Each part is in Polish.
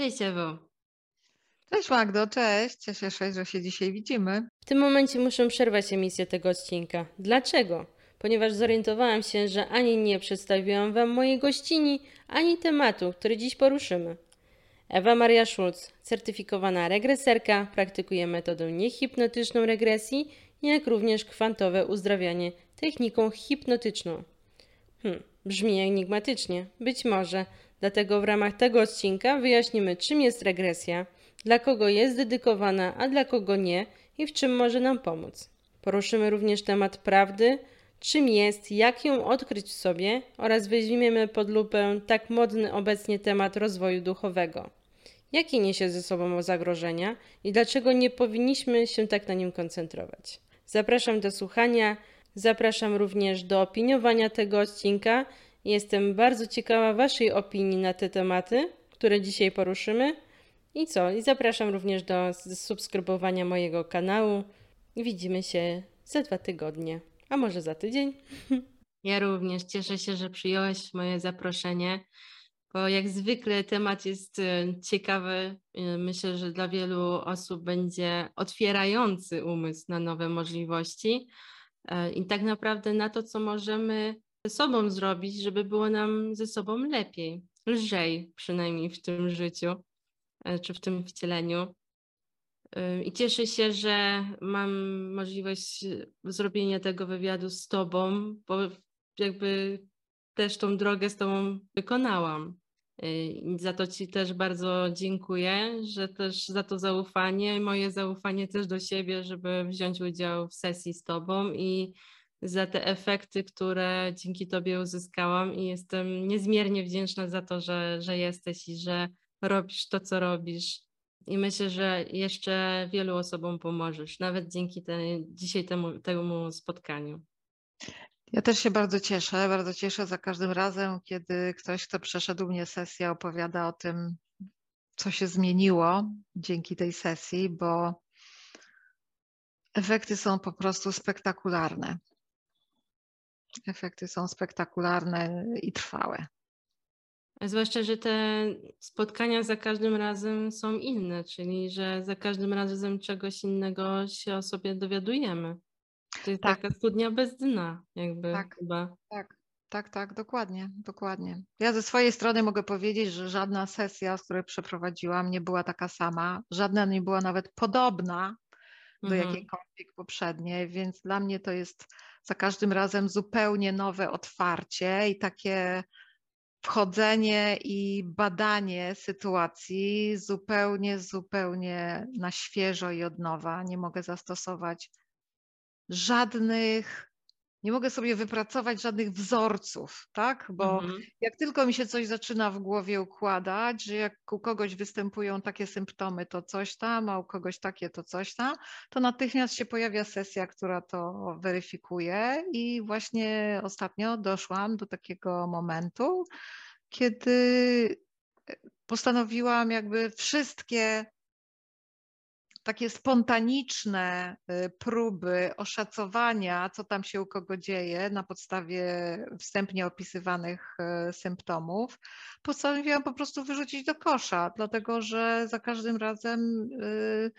Cześć Ewo. Cześć Magdo, cześć. Cieszę się, że się dzisiaj widzimy. W tym momencie muszę przerwać emisję tego odcinka. Dlaczego? Ponieważ zorientowałam się, że ani nie przedstawiłam Wam mojej gościni, ani tematu, który dziś poruszymy. Ewa Maria Schulz, certyfikowana regreserka, praktykuje metodę niehipnotyczną regresji, jak również kwantowe uzdrawianie techniką hipnotyczną. Hmm, brzmi enigmatycznie. Być może. Dlatego w ramach tego odcinka wyjaśnimy, czym jest regresja, dla kogo jest dedykowana, a dla kogo nie i w czym może nam pomóc. Poruszymy również temat prawdy, czym jest, jak ją odkryć w sobie oraz weźmiemy pod lupę tak modny obecnie temat rozwoju duchowego. Jakie niesie ze sobą zagrożenia i dlaczego nie powinniśmy się tak na nim koncentrować? Zapraszam do słuchania, zapraszam również do opiniowania tego odcinka. Jestem bardzo ciekawa Waszej opinii na te tematy, które dzisiaj poruszymy. I co? I zapraszam również do subskrybowania mojego kanału. Widzimy się za dwa tygodnie, a może za tydzień. Ja również cieszę się, że przyjąłeś moje zaproszenie, bo jak zwykle temat jest e, ciekawy. E, myślę, że dla wielu osób będzie otwierający umysł na nowe możliwości e, i tak naprawdę na to, co możemy ze sobą zrobić, żeby było nam ze sobą lepiej, lżej przynajmniej w tym życiu. E, czy w tym wcieleniu. E, I cieszę się, że mam możliwość zrobienia tego wywiadu z Tobą, bo jakby też tą drogę z Tobą wykonałam. E, I za to Ci też bardzo dziękuję, że też za to zaufanie moje zaufanie też do siebie, żeby wziąć udział w sesji z Tobą i za te efekty, które dzięki Tobie uzyskałam i jestem niezmiernie wdzięczna za to, że, że jesteś i że robisz to, co robisz. I myślę, że jeszcze wielu osobom pomożesz, nawet dzięki te, dzisiaj temu, temu spotkaniu. Ja też się bardzo cieszę. Bardzo cieszę za każdym razem, kiedy ktoś, kto przeszedł mnie sesję, opowiada o tym, co się zmieniło dzięki tej sesji, bo efekty są po prostu spektakularne. Efekty są spektakularne i trwałe. Zwłaszcza, że te spotkania za każdym razem są inne, czyli że za każdym razem czegoś innego się o sobie dowiadujemy. To jest tak. taka studnia bez dna, jakby tak, chyba. Tak, tak, tak, dokładnie, dokładnie. Ja ze swojej strony mogę powiedzieć, że żadna sesja, z której przeprowadziłam, nie była taka sama. Żadna nie była nawet podobna do mhm. jakiejkolwiek poprzedniej, więc dla mnie to jest za każdym razem zupełnie nowe otwarcie i takie wchodzenie i badanie sytuacji zupełnie, zupełnie na świeżo i od nowa. Nie mogę zastosować żadnych nie mogę sobie wypracować żadnych wzorców, tak? Bo mhm. jak tylko mi się coś zaczyna w głowie układać, że jak u kogoś występują takie symptomy, to coś tam, a u kogoś takie, to coś tam, to natychmiast się pojawia sesja, która to weryfikuje. I właśnie ostatnio doszłam do takiego momentu, kiedy postanowiłam jakby wszystkie takie spontaniczne y, próby oszacowania, co tam się u kogo dzieje na podstawie wstępnie opisywanych y, symptomów, postanowiłam po prostu wyrzucić do kosza, dlatego że za każdym razem y,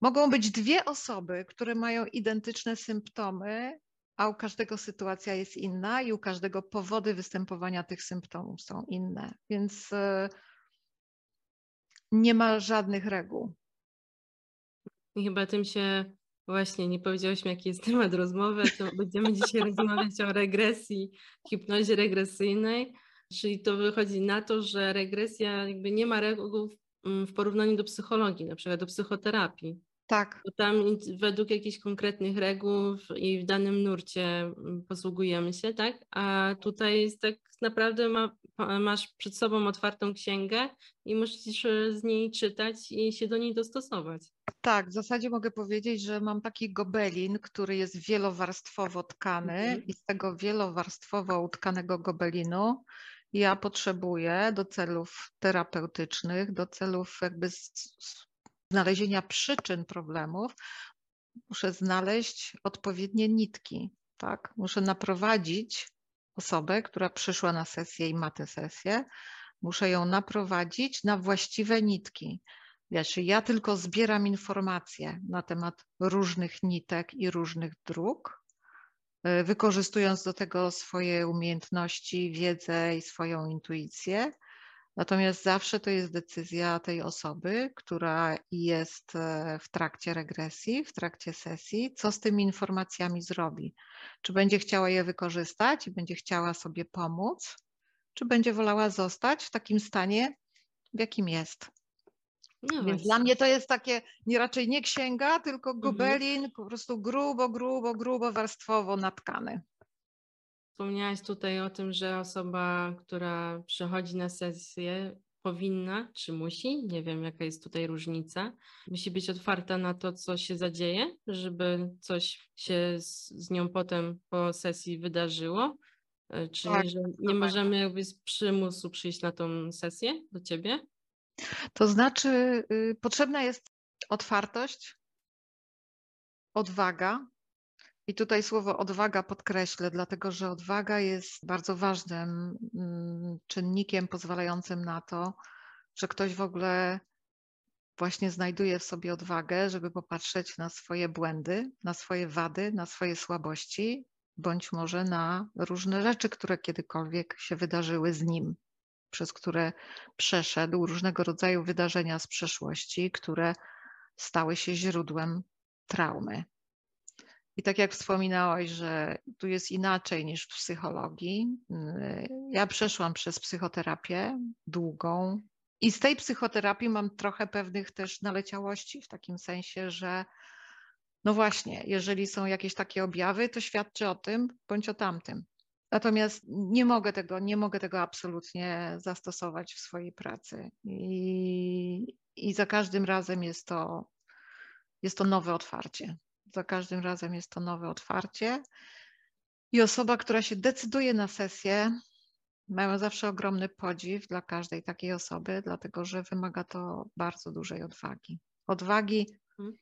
mogą być dwie osoby, które mają identyczne symptomy, a u każdego sytuacja jest inna i u każdego powody występowania tych symptomów są inne. Więc nie ma żadnych reguł. I chyba tym się właśnie nie powiedziałyśmy, jaki jest temat rozmowy, to będziemy dzisiaj rozmawiać o regresji, hipnozie regresyjnej, czyli to wychodzi na to, że regresja jakby nie ma reguł w porównaniu do psychologii, na przykład do psychoterapii. Tak. Bo tam według jakichś konkretnych reguł i w danym nurcie posługujemy się, tak? A tutaj jest tak naprawdę ma, masz przed sobą otwartą księgę i musisz z niej czytać i się do niej dostosować. Tak, w zasadzie mogę powiedzieć, że mam taki gobelin, który jest wielowarstwowo tkany mhm. i z tego wielowarstwowo utkanego gobelinu ja potrzebuję do celów terapeutycznych, do celów jakby znalezienia przyczyn problemów, muszę znaleźć odpowiednie nitki, tak? Muszę naprowadzić osobę, która przyszła na sesję i ma tę sesję, muszę ją naprowadzić na właściwe nitki. Wiesz, ja tylko zbieram informacje na temat różnych nitek i różnych dróg, y, wykorzystując do tego swoje umiejętności, wiedzę i swoją intuicję. Natomiast zawsze to jest decyzja tej osoby, która jest e, w trakcie regresji, w trakcie sesji, co z tymi informacjami zrobi. Czy będzie chciała je wykorzystać i będzie chciała sobie pomóc, czy będzie wolała zostać w takim stanie, w jakim jest. No Więc dla mnie to jest takie nie raczej nie księga, tylko mhm. gobelin, mhm. po prostu grubo, grubo, grubo warstwowo natkany. Wspomniałaś tutaj o tym, że osoba, która przychodzi na sesję, powinna, czy musi, nie wiem jaka jest tutaj różnica, musi być otwarta na to, co się zadzieje, żeby coś się z, z nią potem po sesji wydarzyło. E, czyli, tak, że nie możemy jakby z przymusu przyjść na tą sesję do ciebie? To znaczy, y, potrzebna jest otwartość, odwaga, i tutaj słowo odwaga podkreślę, dlatego że odwaga jest bardzo ważnym mm, czynnikiem pozwalającym na to, że ktoś w ogóle właśnie znajduje w sobie odwagę, żeby popatrzeć na swoje błędy, na swoje wady, na swoje słabości, bądź może na różne rzeczy, które kiedykolwiek się wydarzyły z nim, przez które przeszedł, różnego rodzaju wydarzenia z przeszłości, które stały się źródłem traumy. I tak jak wspominałeś, że tu jest inaczej niż w psychologii. Ja przeszłam przez psychoterapię długą i z tej psychoterapii mam trochę pewnych też naleciałości, w takim sensie, że no właśnie, jeżeli są jakieś takie objawy, to świadczy o tym bądź o tamtym. Natomiast nie mogę tego, nie mogę tego absolutnie zastosować w swojej pracy. I, i za każdym razem jest to, jest to nowe otwarcie. Za każdym razem jest to nowe otwarcie. I osoba, która się decyduje na sesję, mają zawsze ogromny podziw dla każdej takiej osoby, dlatego że wymaga to bardzo dużej odwagi. Odwagi mhm.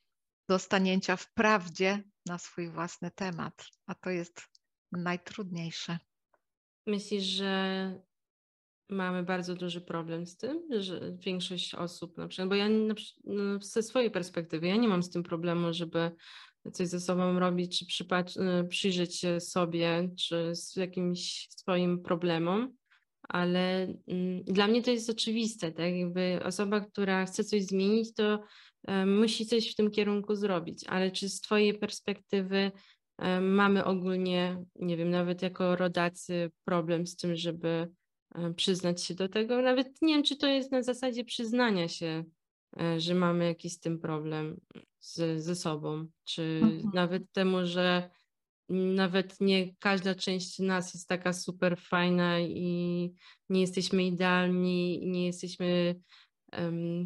do stanięcia w prawdzie na swój własny temat, a to jest najtrudniejsze. Myślisz, że mamy bardzo duży problem z tym, że większość osób, na przykład, bo ja na no, ze swojej perspektywy, ja nie mam z tym problemu, żeby coś ze sobą robić, czy y, przyjrzeć się sobie, czy z jakimś swoim problemom, ale mm, dla mnie to jest oczywiste, tak? Jakby osoba, która chce coś zmienić, to e, musi coś w tym kierunku zrobić, ale czy z Twojej perspektywy e, mamy ogólnie, nie wiem, nawet jako rodacy problem z tym, żeby e, przyznać się do tego? Nawet nie wiem, czy to jest na zasadzie przyznania się, że mamy jakiś z tym problem z, ze sobą, czy mhm. nawet temu, że nawet nie każda część nas jest taka super fajna i nie jesteśmy idealni, i nie jesteśmy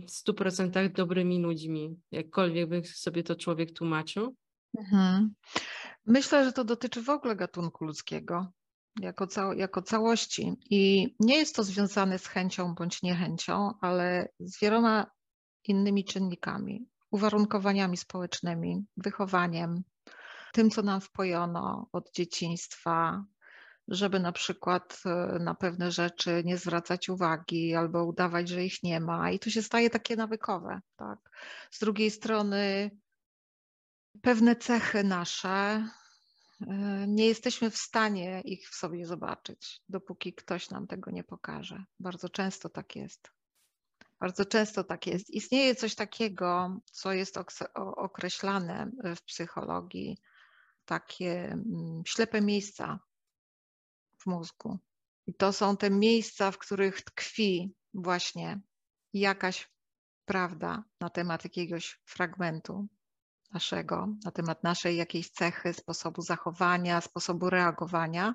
w stu procentach dobrymi ludźmi, jakkolwiek by sobie to człowiek tłumaczył. Mhm. Myślę, że to dotyczy w ogóle gatunku ludzkiego jako, cał jako całości. I nie jest to związane z chęcią bądź niechęcią, ale z wieloma innymi czynnikami uwarunkowaniami społecznymi, wychowaniem, tym, co nam wpojono od dzieciństwa, żeby na przykład e, na pewne rzeczy nie zwracać uwagi albo udawać, że ich nie ma. I to się staje takie nawykowe. Tak? Z drugiej strony, pewne cechy nasze, e, nie jesteśmy w stanie ich w sobie zobaczyć, dopóki ktoś nam tego nie pokaże. Bardzo często tak jest. Bardzo często tak jest. Istnieje coś takiego, co jest określane w psychologii, takie mm, ślepe miejsca w mózgu. I to są te miejsca, w których tkwi właśnie jakaś prawda na temat jakiegoś fragmentu naszego, na temat naszej jakiejś cechy, sposobu zachowania, sposobu reagowania,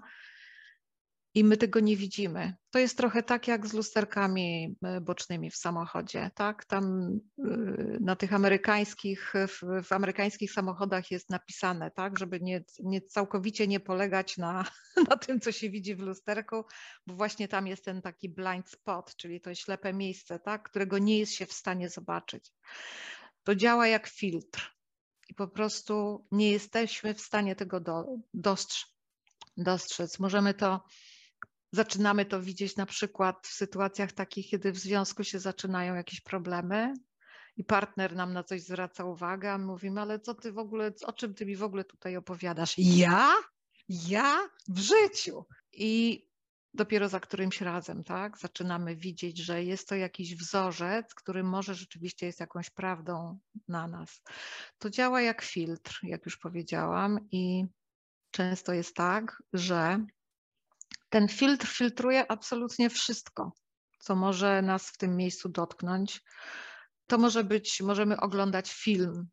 i my tego nie widzimy. To jest trochę tak jak z lusterkami e, bocznymi w samochodzie, tak? Tam e, na tych amerykańskich, w, w amerykańskich samochodach jest napisane, tak, żeby nie, nie całkowicie nie polegać na, na tym, co się widzi w lusterku, bo właśnie tam jest ten taki blind spot, czyli to ślepe miejsce, tak, którego nie jest się w stanie zobaczyć. To działa jak filtr i po prostu nie jesteśmy w stanie tego do, dostrzec. dostrzec. Możemy to Zaczynamy to widzieć na przykład w sytuacjach takich, kiedy w związku się zaczynają jakieś problemy i partner nam na coś zwraca uwagę, a my mówimy, ale co ty w ogóle, o czym ty mi w ogóle tutaj opowiadasz? Ja? Ja? W życiu. I dopiero za którymś razem, tak, zaczynamy widzieć, że jest to jakiś wzorzec, który może rzeczywiście jest jakąś prawdą na nas. To działa jak filtr, jak już powiedziałam, i często jest tak, że ten filtr filtruje absolutnie wszystko, co może nas w tym miejscu dotknąć. To może być, możemy oglądać film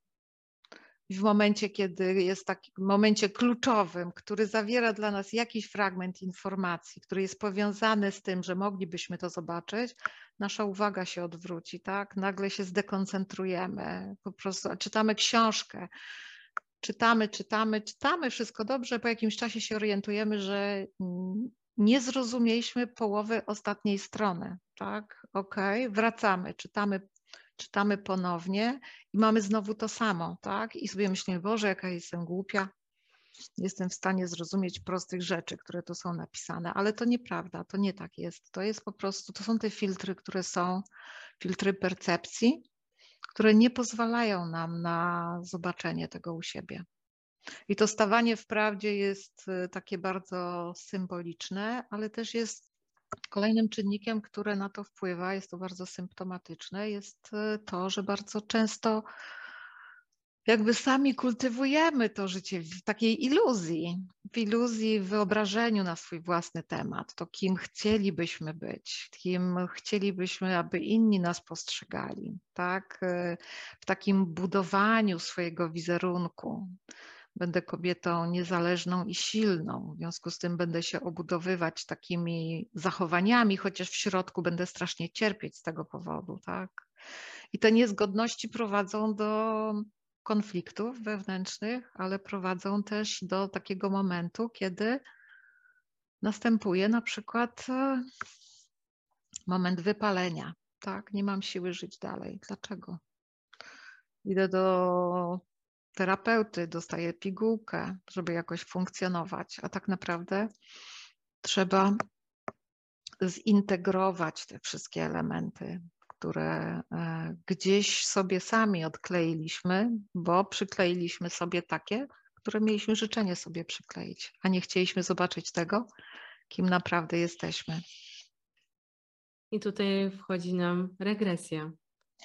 w momencie, kiedy jest taki momencie kluczowym, który zawiera dla nas jakiś fragment informacji, który jest powiązany z tym, że moglibyśmy to zobaczyć, nasza uwaga się odwróci, tak? Nagle się zdekoncentrujemy, po prostu czytamy książkę, czytamy, czytamy, czytamy, wszystko dobrze, po jakimś czasie się orientujemy, że nie zrozumieliśmy połowy ostatniej strony, tak? Okay, wracamy, czytamy czytamy ponownie i mamy znowu to samo, tak? I sobie myślimy, Boże, jaka jestem głupia, jestem w stanie zrozumieć prostych rzeczy, które tu są napisane, ale to nieprawda, to nie tak jest. To jest po prostu, to są te filtry, które są, filtry percepcji, które nie pozwalają nam na zobaczenie tego u siebie. I to stawanie w prawdzie jest y, takie bardzo symboliczne, ale też jest Kolejnym czynnikiem, który na to wpływa, jest to bardzo symptomatyczne, jest e, to, że bardzo często jakby sami kultywujemy to życie w takiej iluzji, w iluzji, w wyobrażeniu na swój własny temat, to kim chcielibyśmy być, kim chcielibyśmy, aby inni nas postrzegali, tak? E, w takim budowaniu swojego wizerunku. Będę kobietą niezależną i silną. W związku z tym będę się obudowywać takimi zachowaniami, chociaż w środku będę strasznie cierpieć z tego powodu. Tak? I te niezgodności prowadzą do konfliktów wewnętrznych, ale prowadzą też do takiego momentu, kiedy następuje na przykład e, moment wypalenia. Tak, nie mam siły żyć dalej. Dlaczego? Idę do terapeuty, dostaje pigułkę, żeby jakoś funkcjonować, a tak naprawdę trzeba zintegrować te wszystkie elementy, które e, gdzieś sobie sami odkleiliśmy, bo przykleiliśmy sobie takie, które mieliśmy życzenie sobie przykleić, a nie chcieliśmy zobaczyć tego, kim naprawdę jesteśmy. I tutaj wchodzi nam regresja.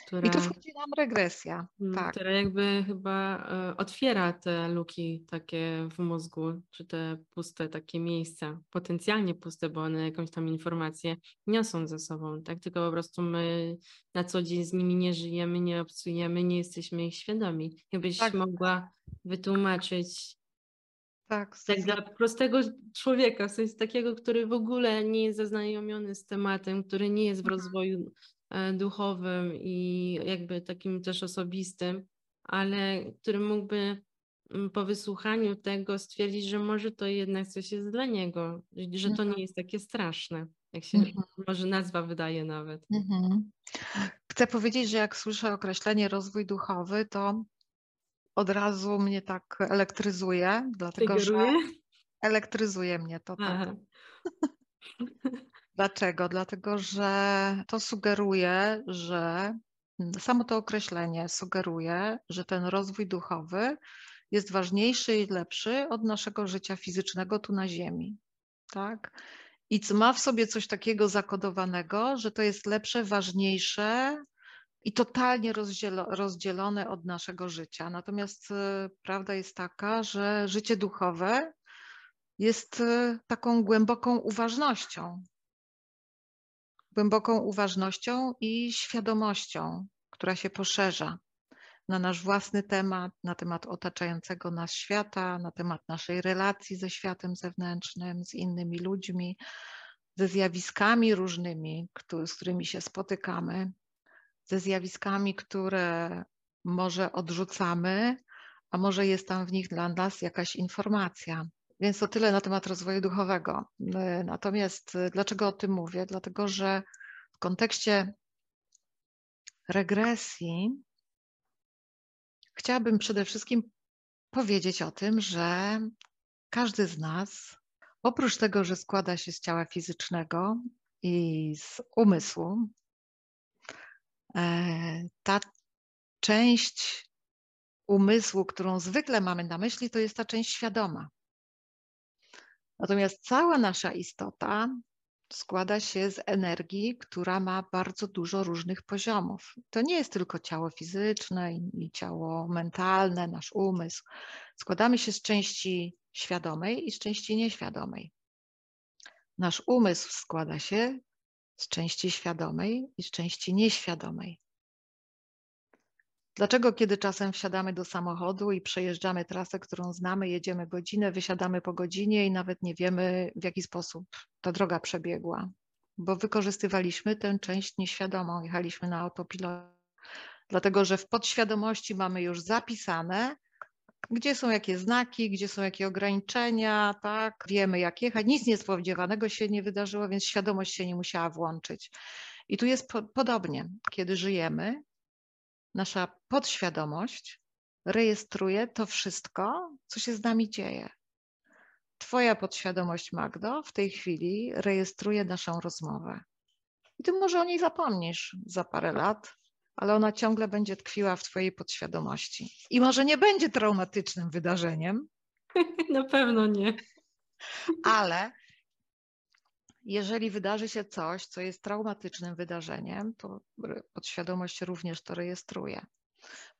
Która, I tu wchodzi nam regresja. Mm, tak. Która jakby chyba e, otwiera te luki takie w mózgu, czy te puste takie miejsca, potencjalnie puste, bo one jakąś tam informację niosą ze sobą, tak? Tylko po prostu my na co dzień z nimi nie żyjemy, nie obcujemy, nie jesteśmy ich świadomi. Jakbyś tak. mogła wytłumaczyć tak, tak dla prostego człowieka, w sensie takiego, który w ogóle nie jest zaznajomiony z tematem, który nie jest w mhm. rozwoju duchowym i jakby takim też osobistym, ale który mógłby mm, po wysłuchaniu tego stwierdzić, że może to jednak coś jest dla niego, że to nie mhm. jest takie straszne, jak się mhm. może nazwa wydaje nawet. Mhm. Chcę powiedzieć, że jak słyszę określenie rozwój duchowy, to od razu mnie tak elektryzuje, dlatego że elektryzuje mnie to tak. Dlaczego? Dlatego, że to sugeruje, że samo to określenie sugeruje, że ten rozwój duchowy jest ważniejszy i lepszy od naszego życia fizycznego tu na Ziemi. Tak? I ma w sobie coś takiego zakodowanego, że to jest lepsze, ważniejsze i totalnie rozdzielone od naszego życia. Natomiast e, prawda jest taka, że życie duchowe jest e, taką głęboką uważnością, głęboką uważnością i świadomością, która się poszerza na nasz własny temat, na temat otaczającego nas świata, na temat naszej relacji ze światem zewnętrznym, z innymi ludźmi, ze zjawiskami różnymi, z którymi się spotykamy, ze zjawiskami, które może odrzucamy, a może jest tam w nich dla nas jakaś informacja. Więc to tyle na temat rozwoju duchowego. E, natomiast e, dlaczego o tym mówię? Dlatego, że w kontekście regresji chciałabym przede wszystkim powiedzieć o tym, że każdy z nas oprócz tego, że składa się z ciała fizycznego i z umysłu, e, ta część umysłu, którą zwykle mamy na myśli, to jest ta część świadoma. Natomiast cała nasza istota składa się z energii, która ma bardzo dużo różnych poziomów. To nie jest tylko ciało fizyczne i ciało mentalne, nasz umysł. Składamy się z części świadomej i z części nieświadomej. Nasz umysł składa się z części świadomej i z części nieświadomej. Dlaczego, kiedy czasem wsiadamy do samochodu i przejeżdżamy trasę, którą znamy, jedziemy godzinę, wysiadamy po godzinie i nawet nie wiemy, w jaki sposób ta droga przebiegła? Bo wykorzystywaliśmy tę część nieświadomą, jechaliśmy na autopilocie. Dlatego, że w podświadomości mamy już zapisane, gdzie są jakie znaki, gdzie są jakie ograniczenia, tak? Wiemy, jak jechać. Nic niespodziewanego się nie wydarzyło, więc świadomość się nie musiała włączyć. I tu jest po podobnie, kiedy żyjemy, nasza podświadomość rejestruje to wszystko, co się z nami dzieje. Twoja podświadomość, Magdo, w tej chwili rejestruje naszą rozmowę. I ty może o niej zapomnisz za parę lat, ale ona ciągle będzie tkwiła w Twojej podświadomości. I może nie będzie traumatycznym wydarzeniem. Na pewno nie. Ale jeżeli wydarzy się coś, co jest traumatycznym wydarzeniem, to podświadomość również to rejestruje.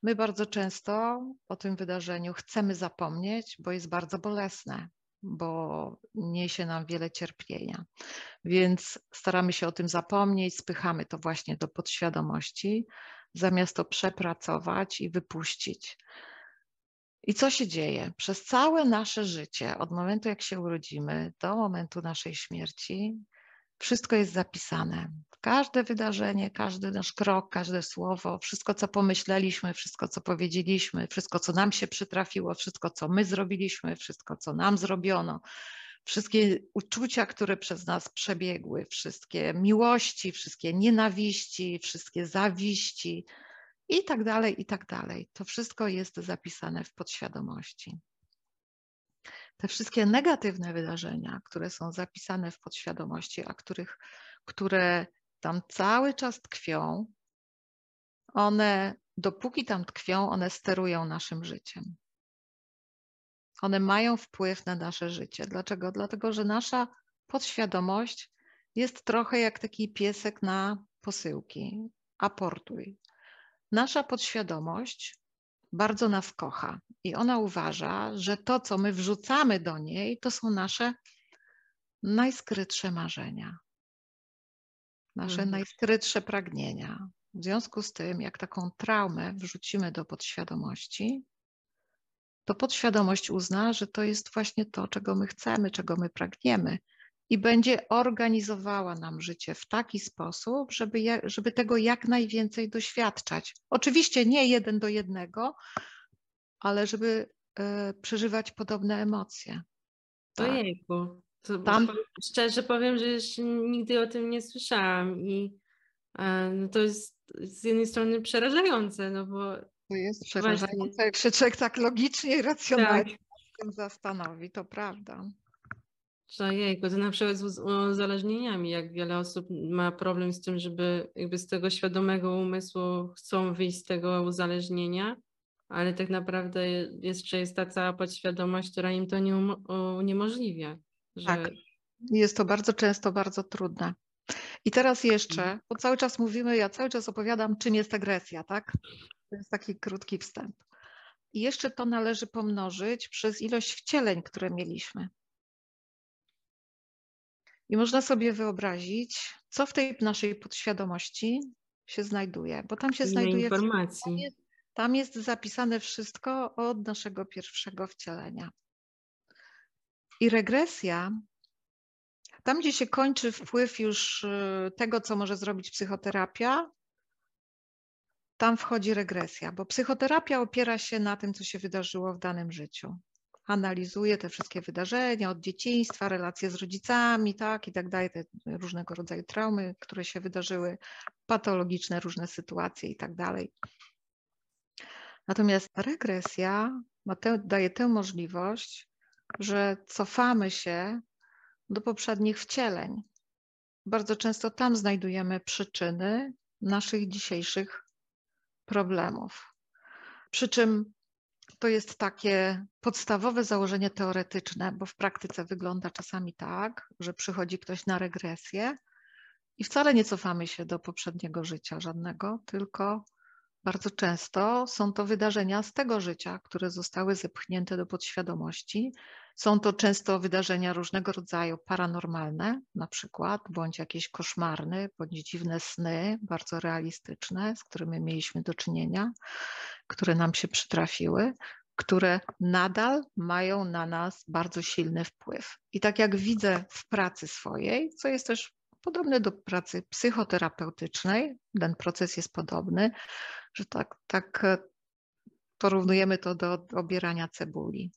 My bardzo często o tym wydarzeniu chcemy zapomnieć, bo jest bardzo bolesne, bo niesie nam wiele cierpienia. Więc staramy się o tym zapomnieć, spychamy to właśnie do podświadomości, zamiast to przepracować i wypuścić. I co się dzieje? Przez całe nasze życie, od momentu jak się urodzimy do momentu naszej śmierci, wszystko jest zapisane. Każde wydarzenie, każdy nasz krok, każde słowo, wszystko co pomyśleliśmy, wszystko co powiedzieliśmy, wszystko co nam się przytrafiło, wszystko co my zrobiliśmy, wszystko co nam zrobiono, wszystkie uczucia, które przez nas przebiegły, wszystkie miłości, wszystkie nienawiści, wszystkie zawiści, i tak dalej, i tak dalej. To wszystko jest zapisane w podświadomości. Te wszystkie negatywne wydarzenia, które są zapisane w podświadomości, a których, które tam cały czas tkwią, one, dopóki tam tkwią, one sterują naszym życiem. One mają wpływ na nasze życie. Dlaczego? Dlatego, że nasza podświadomość jest trochę jak taki piesek na posyłki. Aportuj, Nasza podświadomość bardzo nas kocha i ona uważa, że to, co my wrzucamy do niej, to są nasze najskrytsze marzenia, nasze mhm. najskrytsze pragnienia. W związku z tym, jak taką traumę wrzucimy do podświadomości, to podświadomość uzna, że to jest właśnie to, czego my chcemy, czego my pragniemy i będzie organizowała nam życie w taki sposób, żeby, żeby tego jak najwięcej doświadczać. Oczywiście nie jeden do jednego, ale żeby y, przeżywać podobne emocje. Tak. Ojejku. To Tam... Szczerze powiem, że jeszcze nigdy o tym nie słyszałam i no to jest z jednej strony przerażające, no bo to jest przerażające, jak się człowiek tak logicznie i racjonalnie tak. zastanowi, to prawda. Że jejku, to na przykład z uzależnieniami, jak wiele osób ma problem z tym, żeby jakby z tego świadomego umysłu chcą wyjść z tego uzależnienia, ale tak naprawdę jeszcze jest ta cała podświadomość, która im to nie uniemożliwia. Że... Tak, jest to bardzo często bardzo trudne. I teraz jeszcze, mhm. bo cały czas mówimy, ja cały czas opowiadam, czym jest agresja, tak? To jest taki krótki wstęp. I jeszcze to należy pomnożyć przez ilość wcieleń, które mieliśmy. I można sobie wyobrazić, co w tej naszej podświadomości się znajduje, bo tam się znajduje. Informacji. Tam jest, tam jest zapisane wszystko od naszego pierwszego wcielenia. I regresja, tam gdzie się kończy wpływ już y, tego, co może zrobić psychoterapia, tam wchodzi regresja, bo psychoterapia opiera się na tym, co się wydarzyło w danym życiu analizuje te wszystkie wydarzenia od dzieciństwa, relacje z rodzicami, tak i tak dalej, te różnego rodzaju traumy, które się wydarzyły, patologiczne różne sytuacje i tak dalej. Natomiast regresja te, daje tę możliwość, że cofamy się do poprzednich wcieleń. Bardzo często tam znajdujemy przyczyny naszych dzisiejszych problemów. Przy czym to jest takie podstawowe założenie teoretyczne, bo w praktyce wygląda czasami tak, że przychodzi ktoś na regresję i wcale nie cofamy się do poprzedniego życia żadnego, tylko bardzo często są to wydarzenia z tego życia, które zostały zepchnięte do podświadomości. Są to często wydarzenia różnego rodzaju paranormalne, na przykład, bądź jakieś koszmarne, bądź dziwne sny, bardzo realistyczne, z którymi mieliśmy do czynienia, które nam się przytrafiły, które nadal mają na nas bardzo silny wpływ. I tak jak widzę w pracy swojej, co jest też podobne do pracy psychoterapeutycznej, ten proces jest podobny, że tak, tak e, porównujemy to do obierania cebuli.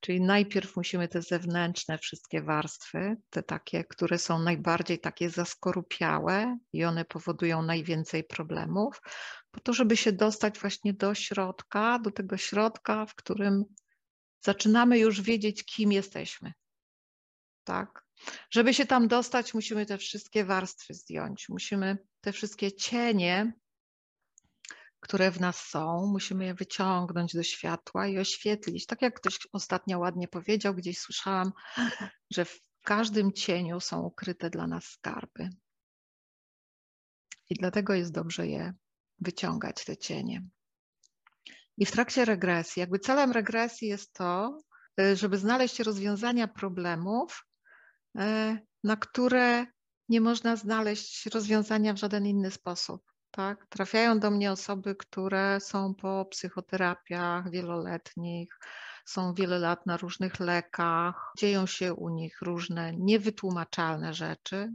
Czyli najpierw musimy te zewnętrzne wszystkie warstwy, te takie, które są najbardziej takie zaskorupiałe i one powodują najwięcej problemów, po to, żeby się dostać właśnie do środka, do tego środka, w którym zaczynamy już wiedzieć, kim jesteśmy. Tak? Żeby się tam dostać, musimy te wszystkie warstwy zdjąć, musimy te wszystkie cienie które w nas są, musimy je wyciągnąć do światła i oświetlić. Tak jak ktoś ostatnio ładnie powiedział, gdzieś słyszałam, że w każdym cieniu są ukryte dla nas skarby. I dlatego jest dobrze je wyciągać, te cienie. I w trakcie regresji, jakby celem regresji jest to, y, żeby znaleźć rozwiązania problemów, y, na które nie można znaleźć rozwiązania w żaden inny sposób tak? Trafiają do mnie osoby, które są po psychoterapiach wieloletnich, są wiele lat na różnych lekach, dzieją się u nich różne niewytłumaczalne rzeczy,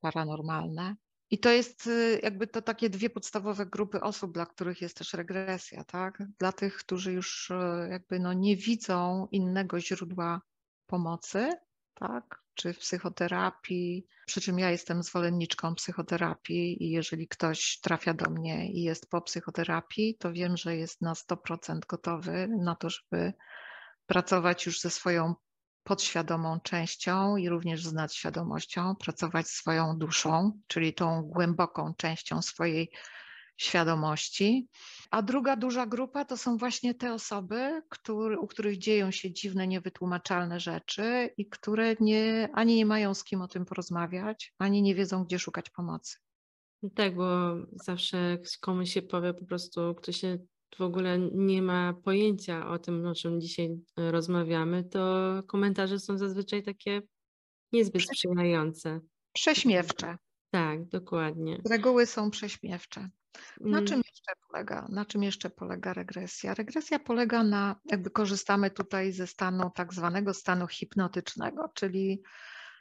paranormalne. I to jest y, jakby to takie dwie podstawowe grupy osób, dla których jest też regresja, tak? Dla tych, którzy już y, jakby no nie widzą innego źródła pomocy, tak? czy w psychoterapii, przy czym ja jestem zwolenniczką psychoterapii i jeżeli ktoś trafia do mnie i jest po psychoterapii, to wiem, że jest na 100% gotowy na to, żeby pracować już ze swoją podświadomą częścią i również z nadświadomością, pracować swoją duszą, czyli tą głęboką częścią swojej świadomości. A druga duża grupa to są właśnie te osoby, który, u których dzieją się dziwne, niewytłumaczalne rzeczy i które nie, ani nie mają z kim o tym porozmawiać, ani nie wiedzą, gdzie szukać pomocy. No tak, bo zawsze komuś się powie po prostu, ktoś się w ogóle nie ma pojęcia o tym, o czym dzisiaj rozmawiamy, to komentarze są zazwyczaj takie niezbyt sprzyjające. Prześmiewcze. Tak, dokładnie. reguły są prześmiewcze. Na mm. czym jeszcze polega? Na czym jeszcze polega regresja? Regresja polega na, jakby korzystamy tutaj ze stanu tak zwanego stanu hipnotycznego, czyli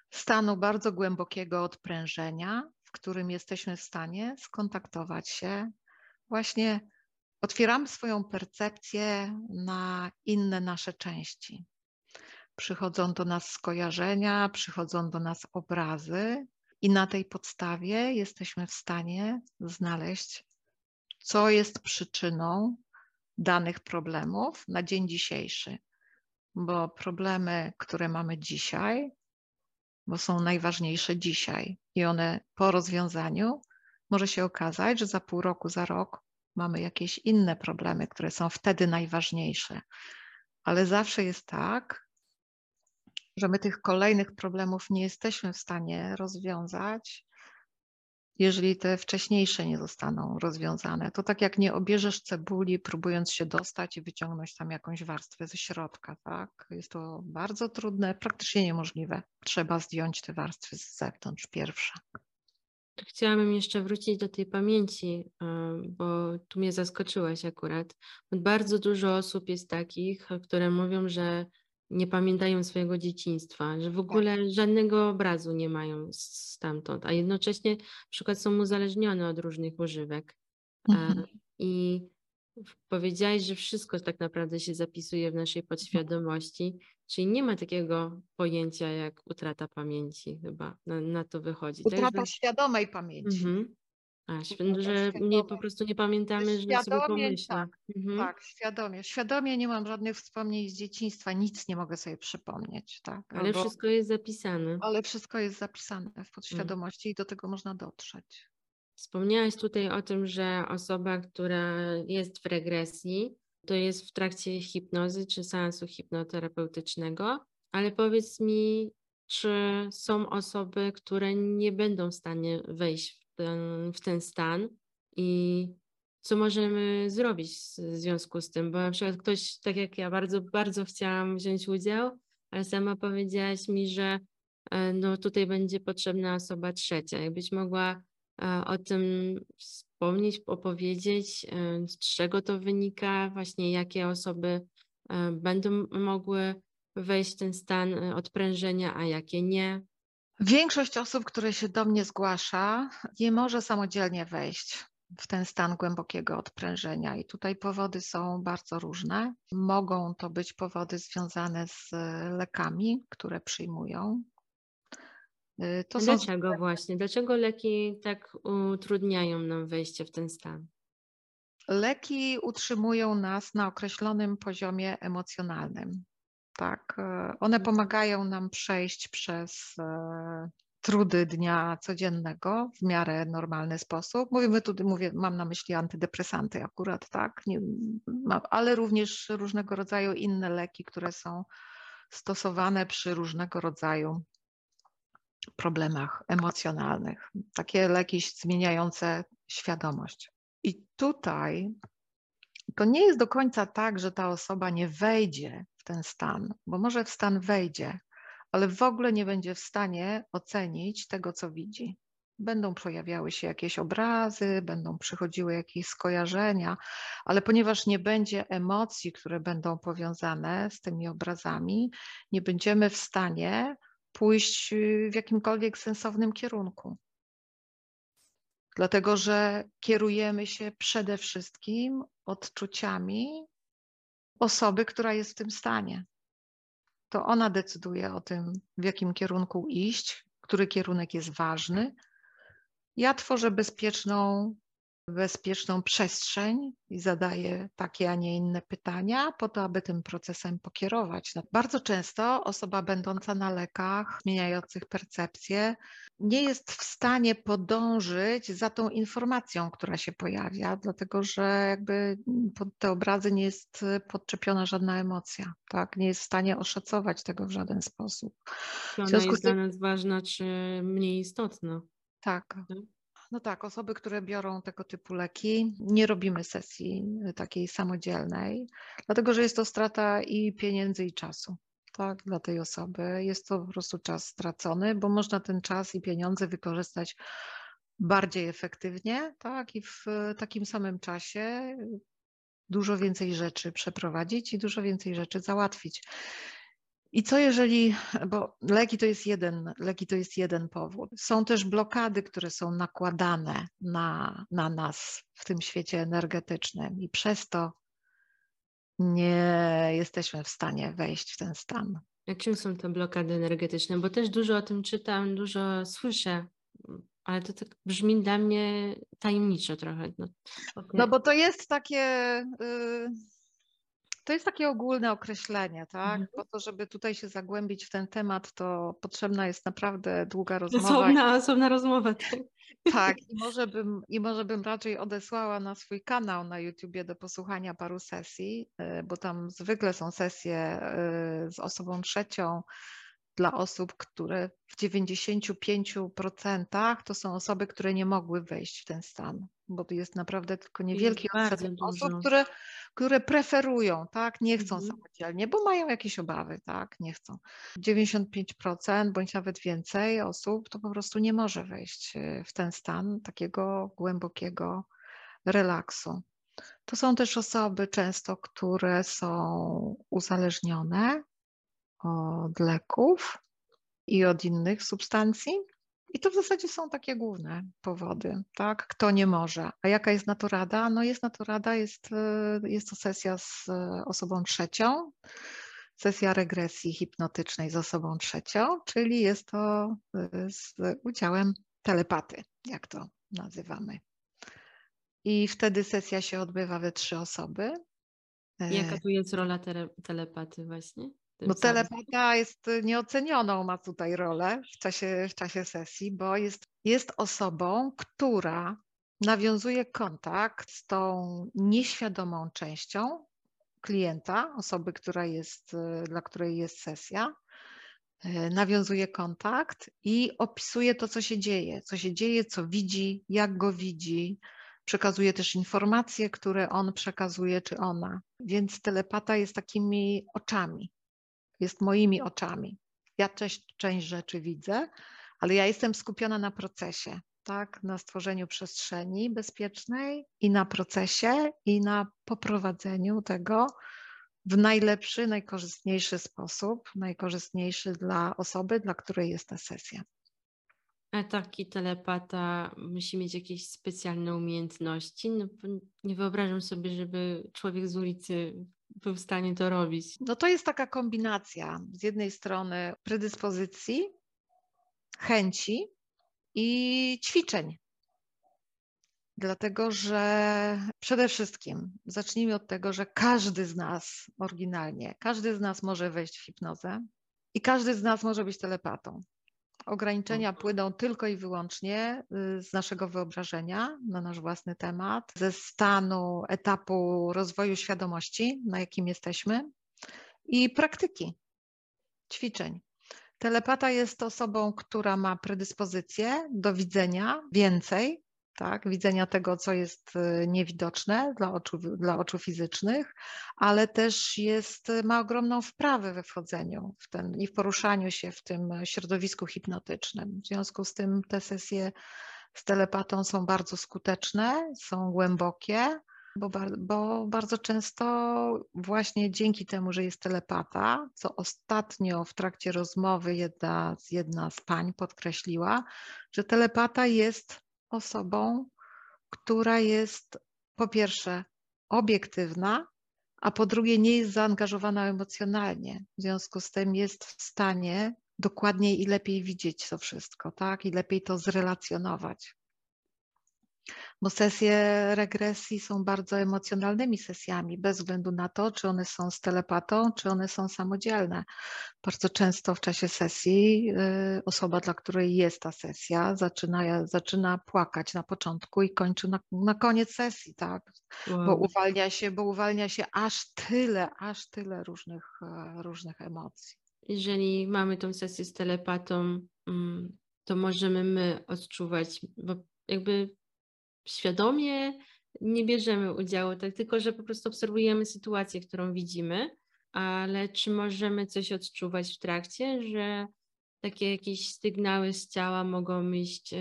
stanu bardzo głębokiego odprężenia, w którym jesteśmy w stanie skontaktować się. Właśnie otwieramy swoją percepcję na inne nasze części. Przychodzą do nas skojarzenia, przychodzą do nas obrazy, i na tej podstawie jesteśmy w stanie znaleźć, co jest przyczyną danych problemów na dzień dzisiejszy. Bo problemy, które mamy dzisiaj, bo są najważniejsze dzisiaj i one po rozwiązaniu może się okazać, że za pół roku, za rok mamy jakieś inne problemy, które są wtedy najważniejsze. Ale zawsze jest tak, że my tych kolejnych problemów nie jesteśmy w stanie rozwiązać, jeżeli te wcześniejsze nie zostaną rozwiązane. To tak jak nie obierzesz cebuli, próbując się dostać i wyciągnąć tam jakąś warstwę ze środka, tak? Jest to bardzo trudne, praktycznie niemożliwe. Trzeba zdjąć te warstwy z zewnątrz pierwsze. Chciałabym jeszcze wrócić do tej pamięci, bo tu mnie zaskoczyłaś akurat. Bardzo dużo osób jest takich, które mówią, że nie pamiętają swojego dzieciństwa, że w tak. ogóle żadnego obrazu nie mają stamtąd, a jednocześnie na przykład są uzależnione od różnych używek. Mhm. I powiedziałeś, że wszystko tak naprawdę się zapisuje w naszej podświadomości, czyli nie ma takiego pojęcia jak utrata pamięci chyba, na, na to wychodzi. Utrata świadomej pamięci. Mhm. A, że nie, po prostu nie pamiętamy, że sobie Świadomie, pomyślę. tak, Mhm. tak, świadomie. Świadomie nie mam żadnych wspomnień z dzieciństwa, nic nie mogę sobie przypomnieć, tak. Ale albo- wszystko jest zapisane. ale wszystko jest zapisane w podświadomości i do tego można dotrzeć. Wspomniałaś tutaj o tym, że osoba, która jest w regresji, to jest w trakcie hipnozy czy seansu hipnoterapeutycznego, ale powiedz mi, czy są osoby, które nie będą w stanie wejść w ten, w ten stan i co możemy zrobić w związku z tym? Bo na przykład ktoś, tak jak ja, bardzo, bardzo chciałam wziąć udział, ale sama powiedziałaś mi, że e, no, tutaj będzie potrzebna osoba trzecia. Jakbyś mogła e, o tym wspomnieć, opowiedzieć, e, z czego to wynika, właśnie jakie osoby będą mogły wejść w ten stan odprężenia, a jakie nie. Większość osób, które się do mnie zgłasza, nie może samodzielnie wejść w ten stan głębokiego odprężenia. I tutaj powody są bardzo różne. Mogą to być powody związane z lekami, które przyjmują. Y, To są Dlaczego właśnie? Dlaczego leki tak utrudniają nam wejście w ten stan? Leki utrzymują nas na określonym poziomie emocjonalnym. Tak, e, one Mhm. pomagają nam przejść przez e, trudy dnia codziennego w miarę normalny sposób. Mówimy tu, mówię, mam na myśli antydepresanty akurat, tak, Nie, ale również różnego rodzaju inne leki, które są stosowane przy różnego rodzaju problemach emocjonalnych. Takie leki zmieniające świadomość. I tutaj to nie jest do końca tak, że ta osoba nie wejdzie w ten stan, bo może w stan wejdzie, ale w ogóle nie będzie w stanie ocenić tego, co widzi. Będą pojawiały się jakieś obrazy, będą przychodziły jakieś skojarzenia, ale ponieważ nie będzie emocji, które będą powiązane z tymi obrazami, nie będziemy w stanie pójść y, w jakimkolwiek sensownym kierunku. Dlatego, że kierujemy się przede wszystkim odczuciami osoby, która jest w tym stanie. To ona decyduje o tym, w jakim kierunku iść, który kierunek jest ważny. Ja tworzę bezpieczną, bezpieczną przestrzeń i zadaję takie, a nie inne pytania, po to, aby tym procesem pokierować. No, Bardzo często osoba będąca na lekach, zmieniających percepcję, nie jest w stanie podążyć za tą informacją, która się pojawia, dlatego że jakby pod te obrazy nie jest podczepiona żadna emocja, tak? Nie jest w stanie oszacować tego w żaden sposób. Czy ona jest z tym- dla nas ważna, czy mniej istotna? Tak. No tak, osoby, które biorą tego typu leki, nie robimy sesji y, takiej samodzielnej, dlatego że jest to strata i pieniędzy, i czasu. Tak, dla tej osoby jest to po prostu czas stracony, bo można ten czas i pieniądze wykorzystać bardziej efektywnie, tak, i w y, takim samym czasie dużo więcej rzeczy przeprowadzić i dużo więcej rzeczy załatwić. I co jeżeli, bo leki to jest jeden, leki to jest jeden powód. Są też blokady, które są nakładane na, na nas w tym świecie energetycznym i przez to nie jesteśmy w stanie wejść w ten stan. A czym są te blokady energetyczne? Bo też dużo o tym czytam, dużo słyszę, ale to tak brzmi dla mnie tajemniczo trochę. No, okej. No bo to jest takie, y, to jest takie ogólne określenie, tak? Mhm. Po to, żeby tutaj się zagłębić w ten temat, to potrzebna jest naprawdę długa rozmowa. Osobna, osobna rozmowa. Tak? Tak, i może, bym, i może bym raczej odesłała na swój kanał na YouTubie do posłuchania paru sesji, y, bo tam zwykle są sesje y, z osobą trzecią dla osób, które w 95% to są osoby, które nie mogły wejść w ten stan, bo to jest naprawdę tylko niewielki odsetek dużo. osób, które, które preferują, tak, nie chcą Mhm. samodzielnie, bo mają jakieś obawy, tak, nie chcą. 95% bądź nawet więcej osób to po prostu nie może wejść y, w ten stan takiego głębokiego relaksu. To są też osoby często, które są uzależnione od leków i od innych substancji. I to w zasadzie są takie główne powody, tak? Kto nie może. A jaka jest na to rada? No jest na to rada, jest, y, jest to sesja z y, osobą trzecią, sesja regresji hipnotycznej z osobą trzecią, czyli jest to y, z udziałem telepaty, jak to nazywamy. i wtedy sesja się odbywa we trzy osoby. Jaka tu jest rola tele, telepaty właśnie? No telepata jest nieocenioną, ma tutaj rolę w czasie, w czasie sesji, bo jest, jest osobą, która nawiązuje kontakt z tą nieświadomą częścią klienta, osoby, która jest, dla której jest sesja, e, nawiązuje kontakt i opisuje to, co się dzieje, co się dzieje, co widzi, jak go widzi. Przekazuje też informacje, które on przekazuje, czy ona. Więc telepata jest takimi oczami, jest moimi oczami. Ja część, część rzeczy widzę, ale ja jestem skupiona na procesie, tak, na stworzeniu przestrzeni bezpiecznej i na procesie i na poprowadzeniu tego w najlepszy, najkorzystniejszy sposób, najkorzystniejszy dla osoby, dla której jest ta sesja. A taki telepata musi mieć jakieś specjalne umiejętności. No, nie wyobrażam sobie, żeby człowiek z ulicy był w stanie to robić. No to jest taka kombinacja z jednej strony predyspozycji, chęci i ćwiczeń. Dlatego, że przede wszystkim zacznijmy od tego, że każdy z nas oryginalnie, każdy z nas może wejść w hipnozę i każdy z nas może być telepatą. Ograniczenia mhm. płyną tylko i wyłącznie y, z naszego wyobrażenia na nasz własny temat, ze stanu, etapu rozwoju świadomości, na jakim jesteśmy i praktyki, ćwiczeń. Telepata jest osobą, która ma predyspozycję do widzenia więcej, tak, widzenia tego, co jest y, niewidoczne dla oczu, dla oczu fizycznych, ale też jest, ma ogromną wprawę we wchodzeniu w ten, i w poruszaniu się w tym środowisku hipnotycznym. W związku z tym te sesje z telepatą są bardzo skuteczne, są głębokie, bo, bo, bardzo często właśnie dzięki temu, że jest telepata, co ostatnio w trakcie rozmowy jedna, jedna z pań podkreśliła, że telepata jest osobą, która jest po pierwsze obiektywna, a po drugie nie jest zaangażowana emocjonalnie. W związku z tym jest w stanie dokładniej i lepiej widzieć to wszystko, tak? I lepiej to zrelacjonować bo sesje regresji są bardzo emocjonalnymi sesjami, bez względu na to, czy one są z telepatą, czy one są samodzielne. Bardzo często w czasie sesji y, osoba, dla której jest ta sesja, zaczyna, zaczyna płakać na początku i kończy na, na koniec sesji, tak? Wow. Bo uwalnia się, bo uwalnia się aż tyle, aż tyle różnych, e, różnych emocji. Jeżeli mamy tą sesję z telepatą, mm, to możemy my odczuwać, bo jakby świadomie nie bierzemy udziału, tak tylko, że po prostu obserwujemy sytuację, którą widzimy, ale czy możemy coś odczuwać w trakcie, że takie jakieś sygnały z ciała mogą iść, e,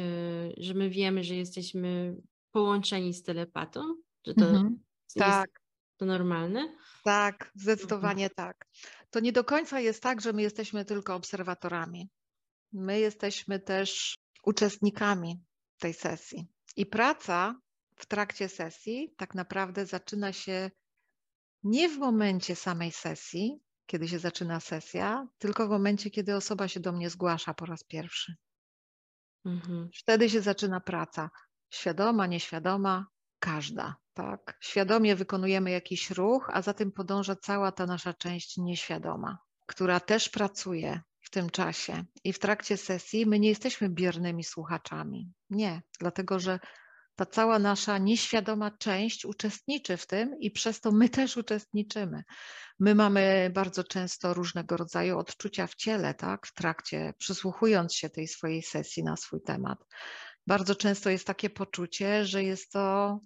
że my wiemy, że jesteśmy połączeni z telepatą? Że to mhm. tak. to normalne? Tak, zdecydowanie mhm. tak. To nie do końca jest tak, że my jesteśmy tylko obserwatorami. My jesteśmy też uczestnikami tej sesji. I praca w trakcie sesji tak naprawdę zaczyna się nie w momencie samej sesji, kiedy się zaczyna sesja, tylko w momencie, kiedy osoba się do mnie zgłasza po raz pierwszy. Mhm. Wtedy się zaczyna praca. Świadoma, nieświadoma, każda. Tak? Świadomie wykonujemy jakiś ruch, a za tym podąża cała ta nasza część nieświadoma, która też pracuje w tym czasie. I w trakcie sesji my nie jesteśmy biernymi słuchaczami. Nie, dlatego że ta cała nasza nieświadoma część uczestniczy w tym i przez to my też uczestniczymy. My mamy bardzo często różnego rodzaju odczucia w ciele, tak, w trakcie, przysłuchując się tej swojej sesji na swój temat. Bardzo często jest takie poczucie, że jest to,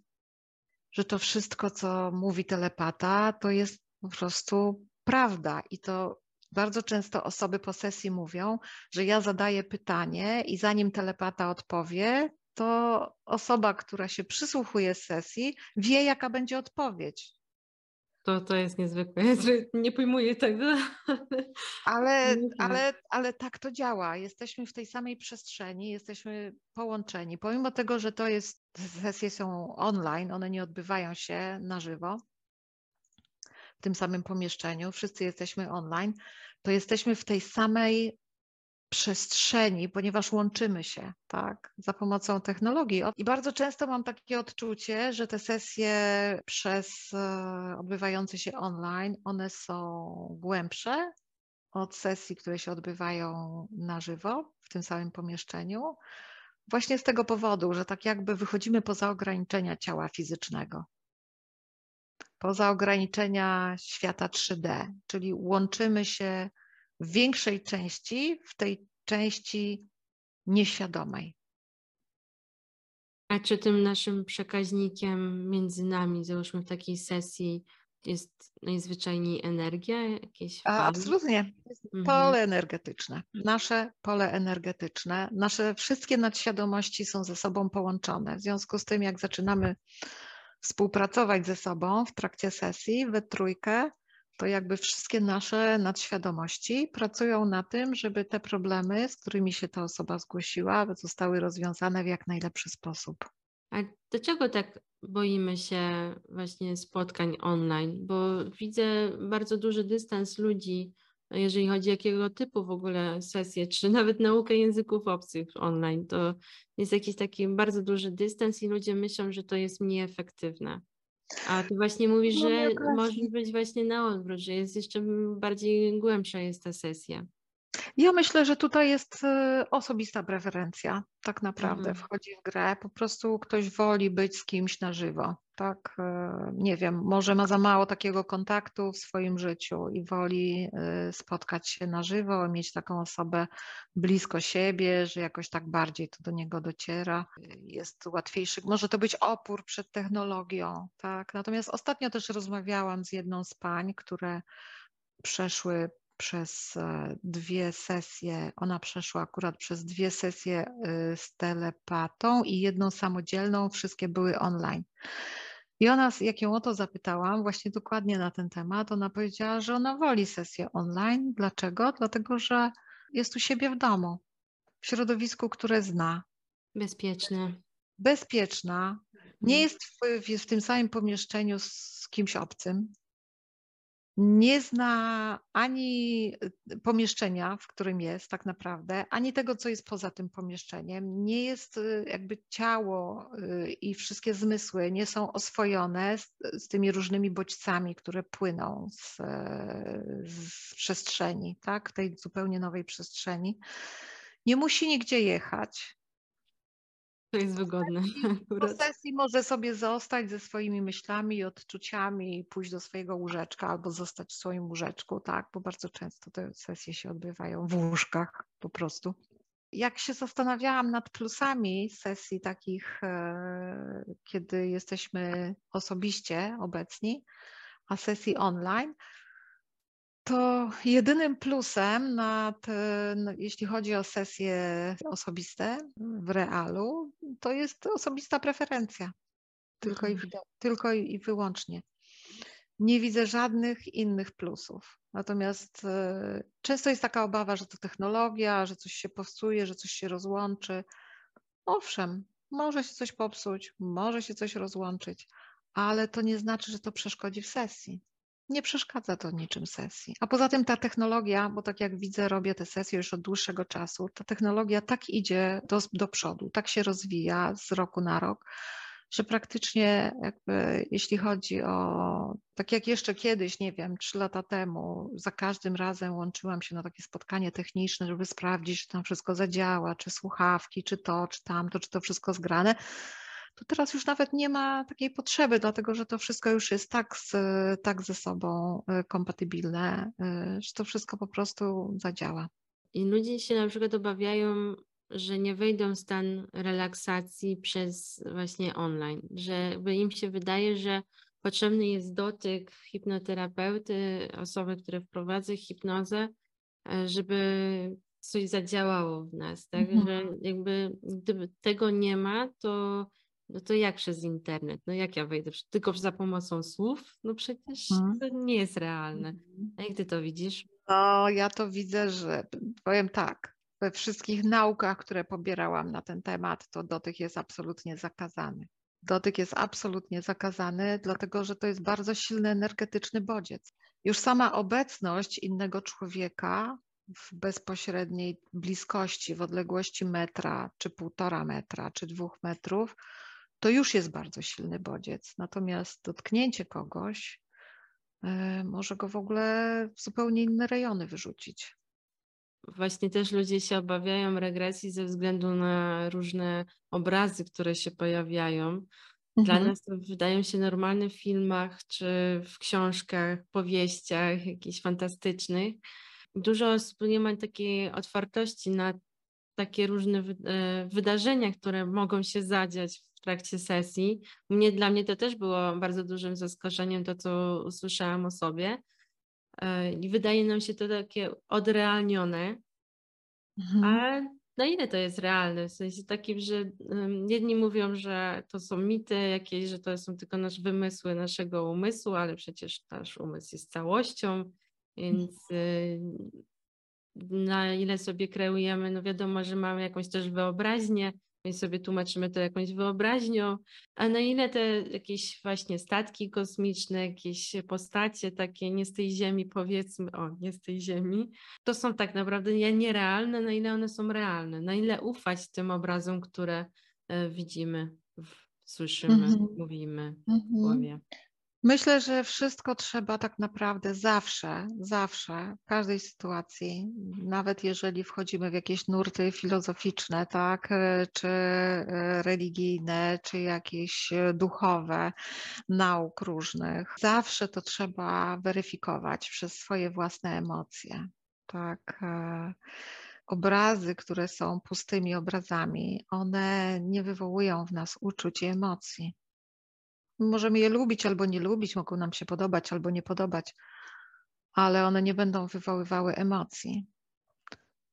że to wszystko, co mówi telepata, to jest po prostu prawda i to bardzo często osoby po sesji mówią, że ja zadaję pytanie i zanim telepata odpowie, to osoba, która się przysłuchuje sesji, wie, jaka będzie odpowiedź. To, to jest niezwykłe. Nie pojmuję tego. Ale, ale, ale tak to działa. Jesteśmy w tej samej przestrzeni, jesteśmy połączeni. Pomimo tego, że to jest, sesje są online, one nie odbywają się na żywo tym samym pomieszczeniu, wszyscy jesteśmy online, to jesteśmy w tej samej przestrzeni, ponieważ łączymy się tak, za pomocą technologii. I bardzo często mam takie odczucie, że te sesje przez e, odbywające się online, one są głębsze od sesji, które się odbywają na żywo w tym samym pomieszczeniu. Właśnie z tego powodu, że tak jakby wychodzimy poza ograniczenia ciała fizycznego, poza ograniczenia świata 3D, czyli łączymy się w większej części w tej części nieświadomej. A czy tym naszym przekaźnikiem między nami, załóżmy w takiej sesji, jest najzwyczajniej energia, jakieś fali? Absolutnie. Jest mhm. pole energetyczne. Nasze pole energetyczne, nasze wszystkie nadświadomości są ze sobą połączone. W związku z tym, jak zaczynamy współpracować ze sobą w trakcie sesji we trójkę, to jakby wszystkie nasze nadświadomości pracują na tym, żeby te problemy, z którymi się ta osoba zgłosiła, zostały rozwiązane w jak najlepszy sposób. A dlaczego tak boimy się właśnie spotkań online? Bo widzę bardzo duży dystans ludzi, jeżeli chodzi o jakiego typu w ogóle sesje, czy nawet naukę języków obcych online. To jest jakiś taki bardzo duży dystans i ludzie myślą, że to jest mniej efektywne. A ty właśnie mówisz, no, że może być właśnie na odwrót, że jest jeszcze bardziej głębsza jest ta sesja. Ja myślę, że tutaj jest y, osobista preferencja, tak naprawdę mhm. wchodzi w grę. Po prostu ktoś woli być z kimś na żywo. Tak, y, nie wiem, może ma za mało takiego kontaktu w swoim życiu i woli y, spotkać się na żywo, mieć taką osobę blisko siebie, że jakoś tak bardziej to do niego dociera. Jest łatwiejszy, może to być opór przed technologią, tak. Natomiast ostatnio też rozmawiałam z jedną z pań, które przeszły przez e, dwie sesje, ona przeszła akurat przez dwie sesje e, z telepatą i jedną samodzielną, wszystkie były online. I ona, jak ją o to zapytałam, właśnie dokładnie na ten temat, ona powiedziała, że ona woli sesję online. Dlaczego? Dlatego, że jest u siebie w domu, w środowisku, które zna. Bezpieczne. Bezpieczna. Nie mhm. jest w, w tym samym pomieszczeniu z kimś obcym nie zna ani y, pomieszczenia, w którym jest tak naprawdę, ani tego, co jest poza tym pomieszczeniem. Nie jest y, jakby ciało y, i wszystkie zmysły nie są oswojone z, z tymi różnymi bodźcami, które płyną z, z przestrzeni, tak? tej zupełnie nowej przestrzeni. Nie musi nigdzie jechać. To jest wygodne. Po sesji może sobie zostać ze swoimi myślami i odczuciami i pójść do swojego łóżeczka albo zostać w swoim łóżeczku, tak, bo bardzo często te sesje się odbywają w łóżkach po prostu. Jak się zastanawiałam nad plusami sesji takich, e, kiedy jesteśmy osobiście obecni, a sesji online, to jedynym plusem, nad, jeśli chodzi o sesje osobiste w realu, to jest osobista preferencja. Tylko, mhm. i, tylko i wyłącznie. Nie widzę żadnych innych plusów. Natomiast e, często jest taka obawa, że to technologia, że coś się popsuje, że coś się rozłączy. Owszem, może się coś popsuć, może się coś rozłączyć, ale to nie znaczy, że to przeszkodzi w sesji nie przeszkadza to niczym sesji. A poza tym ta technologia, bo tak jak widzę, robię te sesje już od dłuższego czasu, ta technologia tak idzie do, do przodu, tak się rozwija z roku na rok, że praktycznie jakby, jeśli chodzi o, tak jak jeszcze kiedyś, nie wiem, trzy lata temu, za każdym razem łączyłam się na takie spotkanie techniczne, żeby sprawdzić, czy tam wszystko zadziała, czy słuchawki, czy to, czy tamto, czy to wszystko zgrane to teraz już nawet nie ma takiej potrzeby, dlatego że to wszystko już jest tak, z, tak ze sobą y, kompatybilne, y, że to wszystko po prostu zadziała. I ludzie się na przykład obawiają, że nie wejdą w stan relaksacji przez właśnie online, że im się wydaje, że potrzebny jest dotyk hipnoterapeuty, osoby, które wprowadza hipnozę, e, żeby coś zadziałało w nas, tak? Mhm. Że jakby gdyby tego nie ma, to no to jak przez internet? No jak ja wejdę? Tylko za pomocą słów? No przecież hmm. to nie jest realne. Mhm. A jak ty to widzisz? No ja to widzę, że powiem tak, we wszystkich naukach, które pobierałam na ten temat, to dotyk jest absolutnie zakazany. Dotyk jest absolutnie zakazany, dlatego że to jest bardzo silny energetyczny bodziec. Już sama obecność innego człowieka w bezpośredniej bliskości, w odległości metra, czy półtora metra, czy dwóch metrów, to już jest bardzo silny bodziec. Natomiast dotknięcie kogoś y, może go w ogóle w zupełnie inne rejony wyrzucić. Właśnie też ludzie się obawiają regresji ze względu na różne obrazy, które się pojawiają. Dla mhm. nas to wydają się normalne w filmach czy w książkach, powieściach jakichś fantastycznych. Dużo osób nie ma takiej otwartości na takie różne e, wydarzenia, które mogą się zadziać trakcie sesji. Mnie, dla mnie to też było bardzo dużym zaskoczeniem, to co usłyszałam o sobie. E, I wydaje nam się to takie odrealnione. Mhm. A na ile to jest realne? W sensie takim, że jedni mówią, że to są mity jakieś, że to są tylko nasze wymysły naszego umysłu, ale przecież nasz umysł jest całością, więc y, na ile sobie kreujemy, no wiadomo, że mamy jakąś też wyobraźnię, więc sobie tłumaczymy to jakąś wyobraźnią, a na ile te jakieś właśnie statki kosmiczne, jakieś postacie takie nie z tej ziemi, powiedzmy, o, nie z tej ziemi, to są tak naprawdę nierealne, na ile one są realne, na ile ufać tym obrazom, które e, widzimy, słyszymy, mm -hmm. mówimy w mhm. głowie. Myślę, że wszystko trzeba tak naprawdę zawsze, zawsze, w każdej sytuacji, nawet jeżeli wchodzimy w jakieś nurty filozoficzne, tak, e, czy e, religijne, czy jakieś e, duchowe, nauk różnych, zawsze to trzeba weryfikować przez swoje własne emocje. Tak. Obrazy, które są pustymi obrazami, one nie wywołują w nas uczuć i emocji Możemy je lubić albo nie lubić, mogą nam się podobać albo nie podobać, ale one nie będą wywoływały emocji.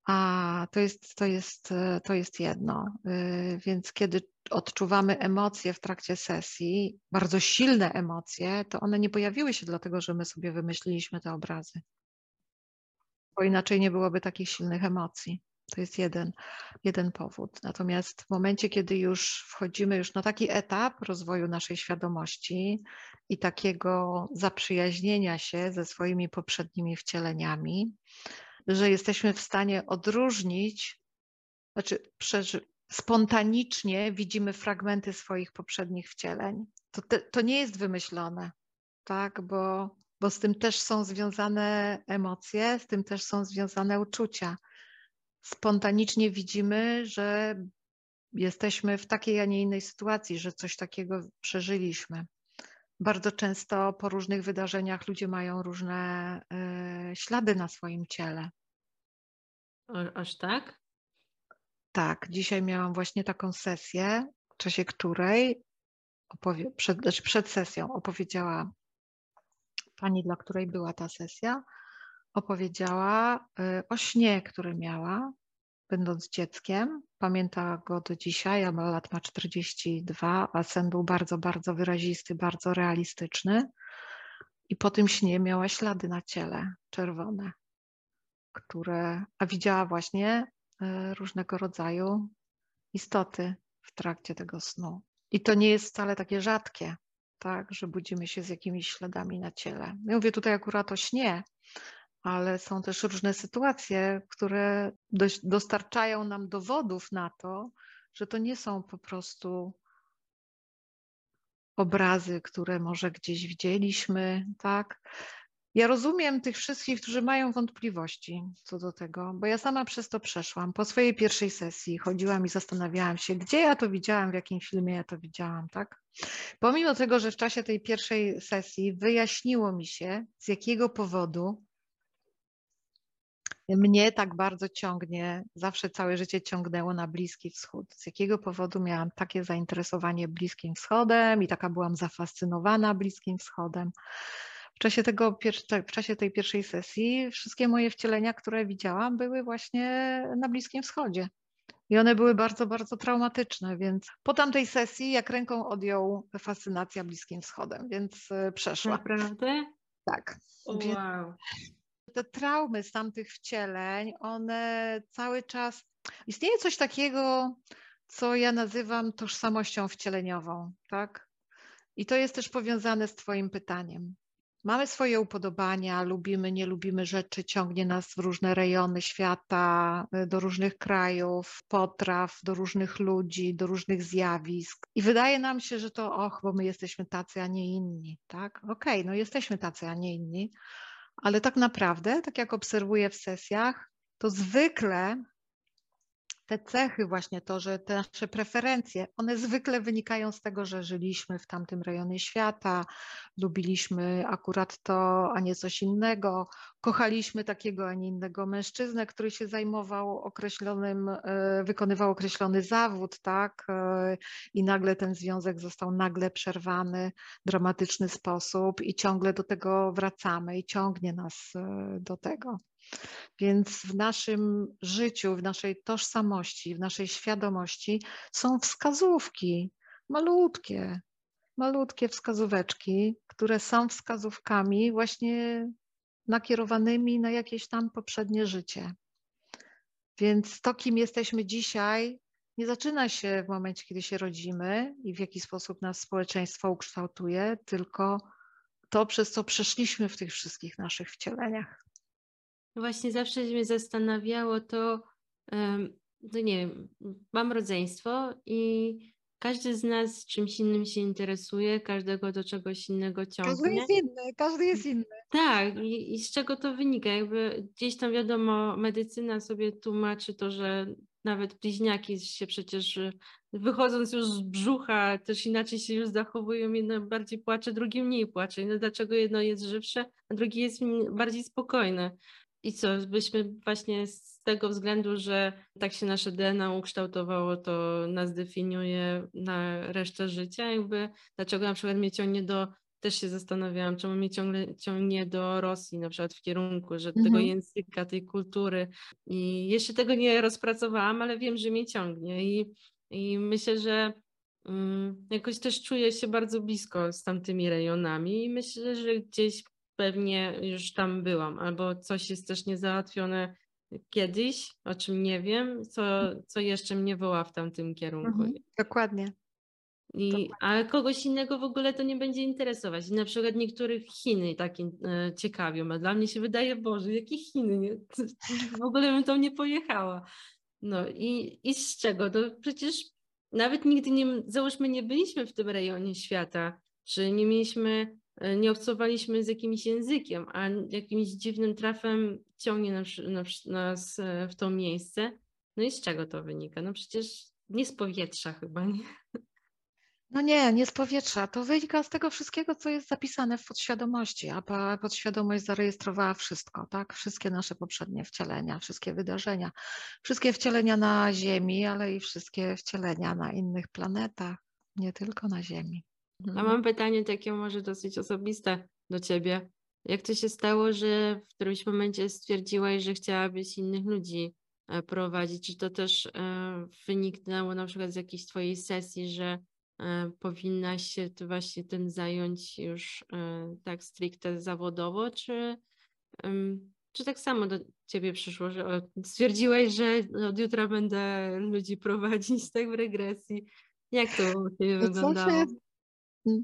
A to jest, to jest, to jest jedno. Y, więc kiedy odczuwamy emocje w trakcie sesji, bardzo silne emocje, to one nie pojawiły się dlatego, że my sobie wymyśliliśmy te obrazy. Bo inaczej nie byłoby takich silnych emocji. To jest jeden, jeden powód. Natomiast w momencie, kiedy już wchodzimy już na taki etap rozwoju naszej świadomości i takiego zaprzyjaźnienia się ze swoimi poprzednimi wcieleniami, że jesteśmy w stanie odróżnić, znaczy spontanicznie widzimy fragmenty swoich poprzednich wcieleń. To, te, to nie jest wymyślone, tak, bo, bo z tym też są związane emocje, z tym też są związane uczucia spontanicznie widzimy, że jesteśmy w takiej, a nie innej sytuacji, że coś takiego przeżyliśmy. Bardzo często po różnych wydarzeniach ludzie mają różne y, ślady na swoim ciele. Aż tak? Tak, dzisiaj miałam właśnie taką sesję, w czasie której opowie- przed, znaczy przed sesją opowiedziała pani, dla której była ta sesja, opowiedziała y, o śnie, który miała, będąc dzieckiem. Pamięta go do dzisiaj, a lat ma 42, a sen był bardzo, bardzo wyrazisty, bardzo realistyczny. I po tym śnie miała ślady na ciele czerwone, które, a widziała właśnie y, różnego rodzaju istoty w trakcie tego snu. I to nie jest wcale takie rzadkie, tak, że budzimy się z jakimiś śladami na ciele. Ja mówię tutaj akurat o śnie, ale są też różne sytuacje, które dostarczają nam dowodów na to, że to nie są po prostu obrazy, które może gdzieś widzieliśmy, tak? Ja rozumiem tych wszystkich, którzy mają wątpliwości co do tego, bo ja sama przez to przeszłam. Po swojej pierwszej sesji chodziłam i zastanawiałam się, gdzie ja to widziałam, w jakim filmie ja to widziałam, tak? Pomimo tego, że w czasie tej pierwszej sesji wyjaśniło mi się, z jakiego powodu mnie tak bardzo ciągnie, zawsze całe życie ciągnęło na Bliski Wschód. Z jakiego powodu miałam takie zainteresowanie Bliskim Wschodem i taka byłam zafascynowana Bliskim Wschodem. W czasie, tego, w czasie tej pierwszej sesji wszystkie moje wcielenia, które widziałam, były właśnie na Bliskim Wschodzie. I one były bardzo, bardzo traumatyczne, więc po tamtej sesji jak ręką odjął fascynacja Bliskim Wschodem, więc e, przeszła. Naprawdę? Tak. Wow te traumy z tamtych wcieleń, one cały czas. Istnieje coś takiego, co ja nazywam tożsamością wcieleniową, tak? I to jest też powiązane z Twoim pytaniem. Mamy swoje upodobania, lubimy, nie lubimy rzeczy, ciągnie nas w różne rejony świata, do różnych krajów, potraw, do różnych ludzi, do różnych zjawisk. I wydaje nam się, że to och, bo my jesteśmy tacy, a nie inni, tak? Okej, okay, no jesteśmy tacy, a nie inni, ale tak naprawdę, tak jak obserwuję w sesjach, to zwykle te cechy, właśnie to, że te nasze preferencje, one zwykle wynikają z tego, że żyliśmy w tamtym rejonie świata, lubiliśmy akurat to, a nie coś innego, kochaliśmy takiego, a nie innego mężczyznę, który się zajmował określonym, e, wykonywał określony zawód, tak? E, I nagle ten związek został nagle przerwany w dramatyczny sposób i ciągle do tego wracamy i ciągnie nas e, do tego. Więc w naszym życiu, w naszej tożsamości, w naszej świadomości są wskazówki, malutkie, malutkie wskazóweczki, które są wskazówkami właśnie nakierowanymi na jakieś tam poprzednie życie. Więc to, kim jesteśmy dzisiaj, nie zaczyna się w momencie, kiedy się rodzimy i w jaki sposób nas społeczeństwo ukształtuje, tylko to, przez co przeszliśmy w tych wszystkich naszych wcieleniach. Właśnie zawsze mnie zastanawiało to, no nie wiem, mam rodzeństwo i każdy z nas czymś innym się interesuje, każdego do czegoś innego ciągnie. Każdy jest inny, każdy jest inny. Tak, i, i z czego to wynika? Jakby gdzieś tam wiadomo, medycyna sobie tłumaczy to, że nawet bliźniaki się przecież wychodząc już z brzucha też inaczej się już zachowują, jedno bardziej płacze, drugie mniej płacze. No dlaczego jedno jest żywsze, a drugie jest bardziej spokojne? I co, byśmy właśnie z tego względu, że tak się nasze DNA ukształtowało, to nas definiuje na resztę życia, jakby dlaczego na przykład mnie ciągnie do, też się zastanawiałam, czemu mnie ciągle ciągnie do Rosji na przykład w kierunku, że mhm. tego języka, tej kultury. I jeszcze tego nie rozpracowałam, ale wiem, że mnie ciągnie. I, i myślę, że um, jakoś też czuję się bardzo blisko z tamtymi rejonami i myślę, że gdzieś pewnie już tam byłam, albo coś jest też niezałatwione kiedyś, o czym nie wiem, co, co jeszcze mnie woła w tamtym kierunku. Mhm, dokładnie. I, ale kogoś innego w ogóle to nie będzie interesować. Na przykład niektórych Chiny tak e, ciekawią, a dla mnie się wydaje, Boże, jakie Chiny? Nie? W ogóle bym tam nie pojechała. No i, i z czego? To przecież nawet nigdy nie, załóżmy, nie byliśmy w tym rejonie świata, czy nie mieliśmy nie obcowaliśmy z jakimś językiem, a jakimś dziwnym trafem ciągnie nas, nas e, w to miejsce. No i z czego to wynika? No przecież nie z powietrza chyba, nie? No nie, nie z powietrza. To wynika z tego wszystkiego, co jest zapisane w podświadomości, a podświadomość zarejestrowała wszystko, tak? Wszystkie nasze poprzednie wcielenia, wszystkie wydarzenia, wszystkie wcielenia na Ziemi, ale i wszystkie wcielenia na innych planetach, nie tylko na Ziemi. A mhm. mam pytanie takie może dosyć osobiste do ciebie. Jak to się stało, że w którymś momencie stwierdziłaś, że chciałabyś innych ludzi e, prowadzić? Czy to też e, wyniknęło na przykład z jakiejś twojej sesji, że e, powinnaś się właśnie tym zająć już tak stricte zawodowo, czy, czy tak samo do ciebie przyszło, że stwierdziłaś, że od jutra będę ludzi prowadzić tak w regresji? Jak to u ciebie wyglądało? Mm,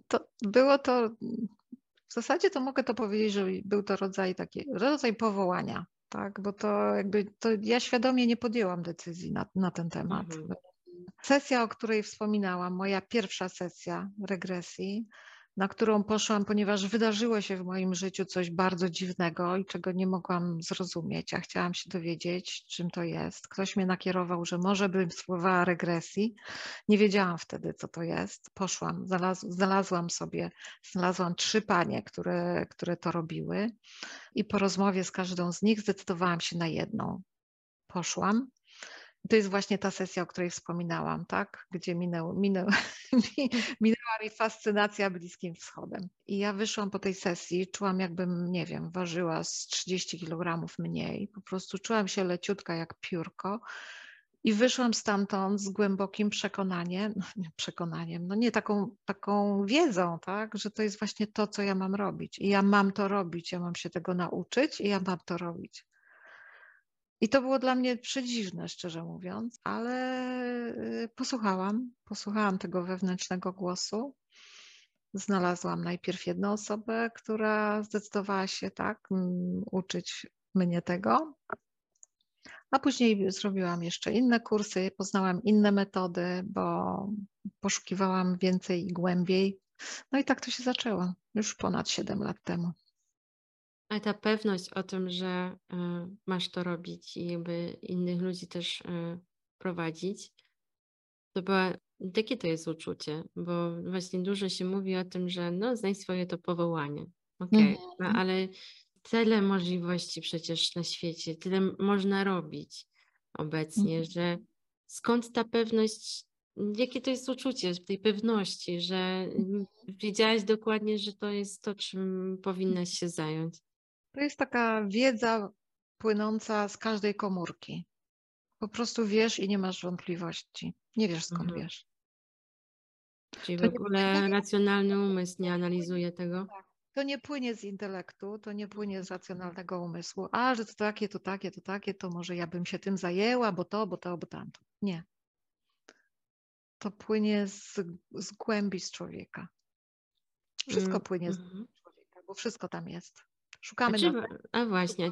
to było to, w zasadzie to mogę to powiedzieć, że był to rodzaj taki, rodzaj powołania, tak, bo to jakby, to ja świadomie nie podjęłam decyzji na, na ten temat. Mhm. Sesja, o której wspominałam, moja pierwsza sesja regresji, na którą poszłam, ponieważ wydarzyło się w moim życiu coś bardzo dziwnego i czego nie mogłam zrozumieć, a chciałam się dowiedzieć, czym to jest. Ktoś mnie nakierował, że może bym spróbowała regresji. Nie wiedziałam wtedy, co to jest. Poszłam, znalaz znalazłam sobie, znalazłam trzy panie, które, które to robiły i po rozmowie z każdą z nich zdecydowałam się na jedną. Poszłam to jest właśnie ta sesja, o której wspominałam, tak? Gdzie minęł, minęł, minęła mi fascynacja Bliskim Wschodem. I ja wyszłam po tej sesji, czułam jakbym, nie wiem, ważyła z 30 kg mniej. Po prostu czułam się leciutka jak piórko. I wyszłam stamtąd z głębokim przekonaniem, no przekonaniem, no nie taką, taką wiedzą, tak, że to jest właśnie to, co ja mam robić. I ja mam to robić, ja mam się tego nauczyć i ja mam to robić. I to było dla mnie przedziwne, szczerze mówiąc, ale y, posłuchałam, posłuchałam tego wewnętrznego głosu znalazłam najpierw jedną osobę, która zdecydowała się tak uczyć mnie tego, a później zrobiłam jeszcze inne kursy, poznałam inne metody, bo poszukiwałam więcej i głębiej. No i tak to się zaczęło już ponad 7 lat temu. A ta pewność o tym, że y, masz to robić i jakby innych ludzi też y, prowadzić, to była, jakie to jest uczucie? Bo właśnie dużo się mówi o tym, że no znajdź swoje to powołanie. Okej, okay. no, mhm. ale tyle możliwości przecież na świecie, tyle można robić obecnie, mhm. że skąd ta pewność, jakie to jest uczucie tej pewności, że mhm. wiedziałaś dokładnie, że to jest to, czym powinnaś się zająć? To jest taka wiedza płynąca z każdej komórki. Po prostu wiesz i nie masz wątpliwości. Nie wiesz skąd mhm. wiesz. Czyli to w ogóle racjonalny umysł nie analizuje tego? Tak. To nie płynie z intelektu, to nie płynie z racjonalnego umysłu. A, że to takie, to takie, to takie, to może ja bym się tym zajęła, bo to, bo to, bo tamto. Nie. To płynie z, z głębi z człowieka. Wszystko mm, płynie z mm. człowieka, bo wszystko tam jest. Szukamy. A, czy, a właśnie.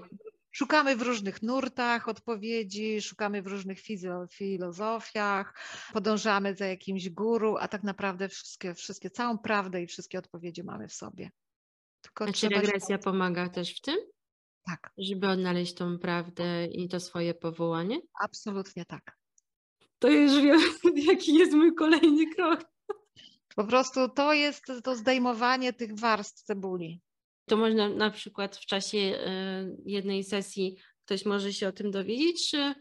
Szukamy w różnych nurtach odpowiedzi, szukamy w różnych filozofiach, podążamy za jakimś guru, a tak naprawdę wszystkie, wszystkie, całą prawdę i wszystkie odpowiedzi mamy w sobie. Tylko a czy regresja się... pomaga też w tym? Tak. Żeby odnaleźć tą prawdę i to swoje powołanie? Absolutnie tak. To już wiem, jaki jest mój kolejny krok. Po prostu to jest to zdejmowanie tych warstw cebuli. To można na przykład w czasie e, jednej sesji ktoś może się o tym dowiedzieć, czy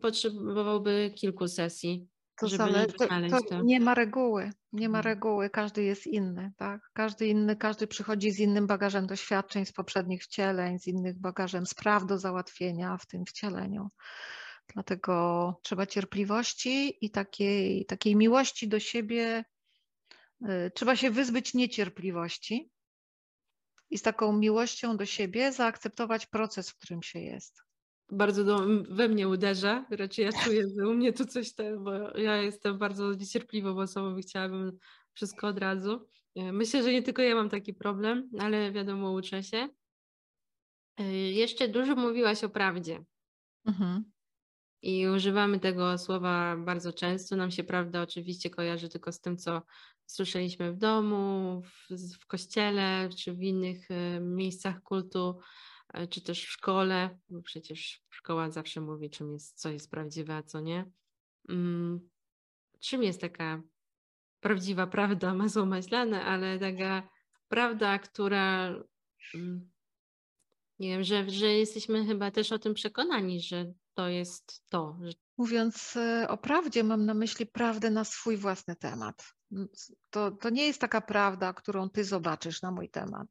potrzebowałby kilku sesji? To, zale, to, to, nie ma reguły, nie ma hmm. reguły, każdy jest inny, tak? Każdy inny, każdy przychodzi z innym bagażem doświadczeń z poprzednich wcieleń, z innych bagażem spraw do załatwienia w tym wcieleniu. Dlatego trzeba cierpliwości i takiej, takiej miłości do siebie. Y, trzeba się wyzbyć niecierpliwości, i z taką miłością do siebie zaakceptować proces, w którym się jest. Bardzo do, we mnie uderza, raczej ja czuję, że u mnie tu coś, te, bo ja jestem bardzo niecierpliwą osobą i chciałabym wszystko od razu. E, myślę, że nie tylko ja mam taki problem, ale wiadomo, uczę się. E, jeszcze dużo mówiłaś o prawdzie. Mhm. I używamy tego słowa bardzo często. Nam się prawda oczywiście kojarzy tylko z tym, co słyszeliśmy w domu, w, w kościele, czy w innych e, miejscach kultu, e, czy też w szkole, bo przecież szkoła zawsze mówi, czym jest, co jest prawdziwe, a co nie. Mm, czym jest taka prawdziwa prawda, masło maślane, ale taka prawda, która mm, nie wiem, że, że jesteśmy chyba też o tym przekonani, że to jest to. Mówiąc e, o prawdzie, mam na myśli prawdę na swój własny temat. To, to nie jest taka prawda, którą ty zobaczysz na mój temat.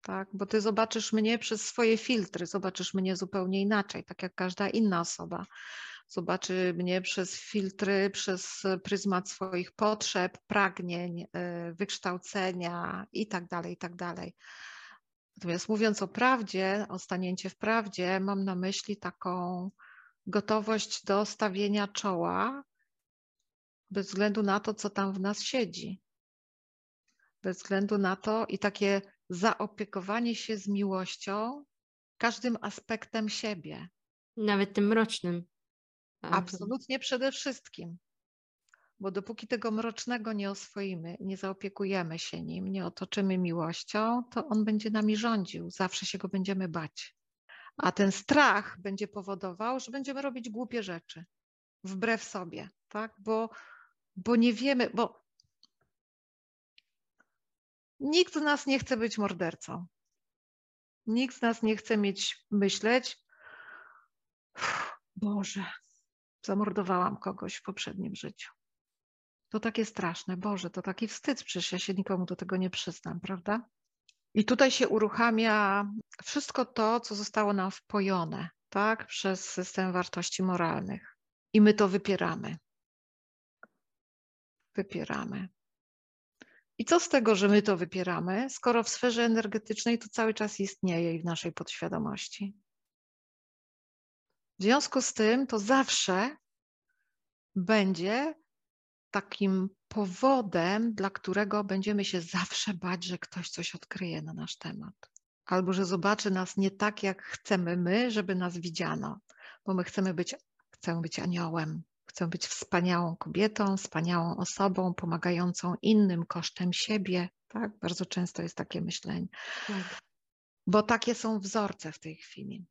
Tak? Bo ty zobaczysz mnie przez swoje filtry, zobaczysz mnie zupełnie inaczej, tak jak każda inna osoba. Zobaczy mnie przez filtry, przez pryzmat swoich potrzeb, pragnień, e, wykształcenia i tak dalej, i tak. Natomiast mówiąc o prawdzie, o stanięcie w prawdzie, mam na myśli taką gotowość do stawienia czoła bez względu na to, co tam w nas siedzi. Bez względu na to i takie zaopiekowanie się z miłością każdym aspektem siebie. Nawet tym mrocznym. Absolutnie przede wszystkim. Bo dopóki tego mrocznego nie oswoimy, nie zaopiekujemy się nim, nie otoczymy miłością, to on będzie nami rządził. Zawsze się go będziemy bać. A ten strach będzie powodował, że będziemy robić głupie rzeczy wbrew sobie, tak? Bo, bo nie wiemy, bo nikt z nas nie chce być mordercą. Nikt z nas nie chce mieć, myśleć, Boże, zamordowałam kogoś w poprzednim życiu. To takie straszne, Boże, to taki wstyd, przecież ja się nikomu do tego nie przyznam, prawda? I tutaj się uruchamia wszystko to, co zostało nam wpojone tak, przez system wartości moralnych. I my to wypieramy. Wypieramy. I co z tego, że my to wypieramy, skoro w sferze energetycznej to cały czas istnieje i w naszej podświadomości? W związku z tym to zawsze będzie takim powodem, dla którego będziemy się zawsze bać, że ktoś coś odkryje na nasz temat. Albo że zobaczy nas nie tak, jak chcemy my, żeby nas widziano, bo my chcemy być, chcemy być aniołem, chcemy być wspaniałą kobietą, wspaniałą osobą, pomagającą innym kosztem siebie. Tak? Bardzo często jest takie myślenie. Tak. Bo takie są wzorce w tej chwili.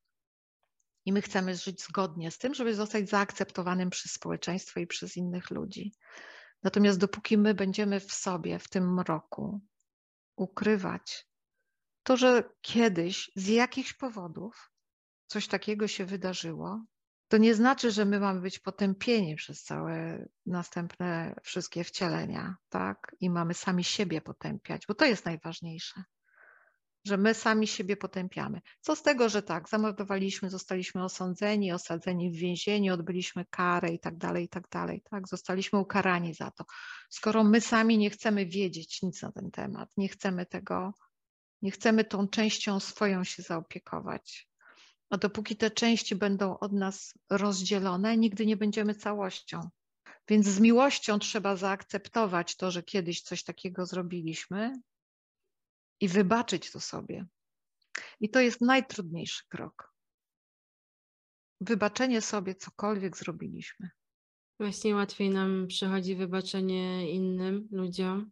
I my chcemy żyć zgodnie z tym, żeby zostać zaakceptowanym przez społeczeństwo i przez innych ludzi. Natomiast dopóki my będziemy w sobie, w tym mroku, ukrywać to, że kiedyś z jakichś powodów coś takiego się wydarzyło, to nie znaczy, że my mamy być potępieni przez całe następne wszystkie wcielenia, tak? I mamy sami siebie potępiać, bo to jest najważniejsze że my sami siebie potępiamy. Co z tego, że tak, zamordowaliśmy, zostaliśmy osądzeni, osadzeni w więzieniu, odbyliśmy karę i tak dalej, i tak dalej, tak? Zostaliśmy ukarani za to. Skoro my sami nie chcemy wiedzieć nic na ten temat, nie chcemy tego, nie chcemy tą częścią swoją się zaopiekować. A dopóki te części będą od nas rozdzielone, nigdy nie będziemy całością. Więc z miłością trzeba zaakceptować to, że kiedyś coś takiego zrobiliśmy, i wybaczyć to sobie. I to jest najtrudniejszy krok. Wybaczenie sobie, cokolwiek zrobiliśmy. Właśnie łatwiej nam przychodzi wybaczenie innym ludziom.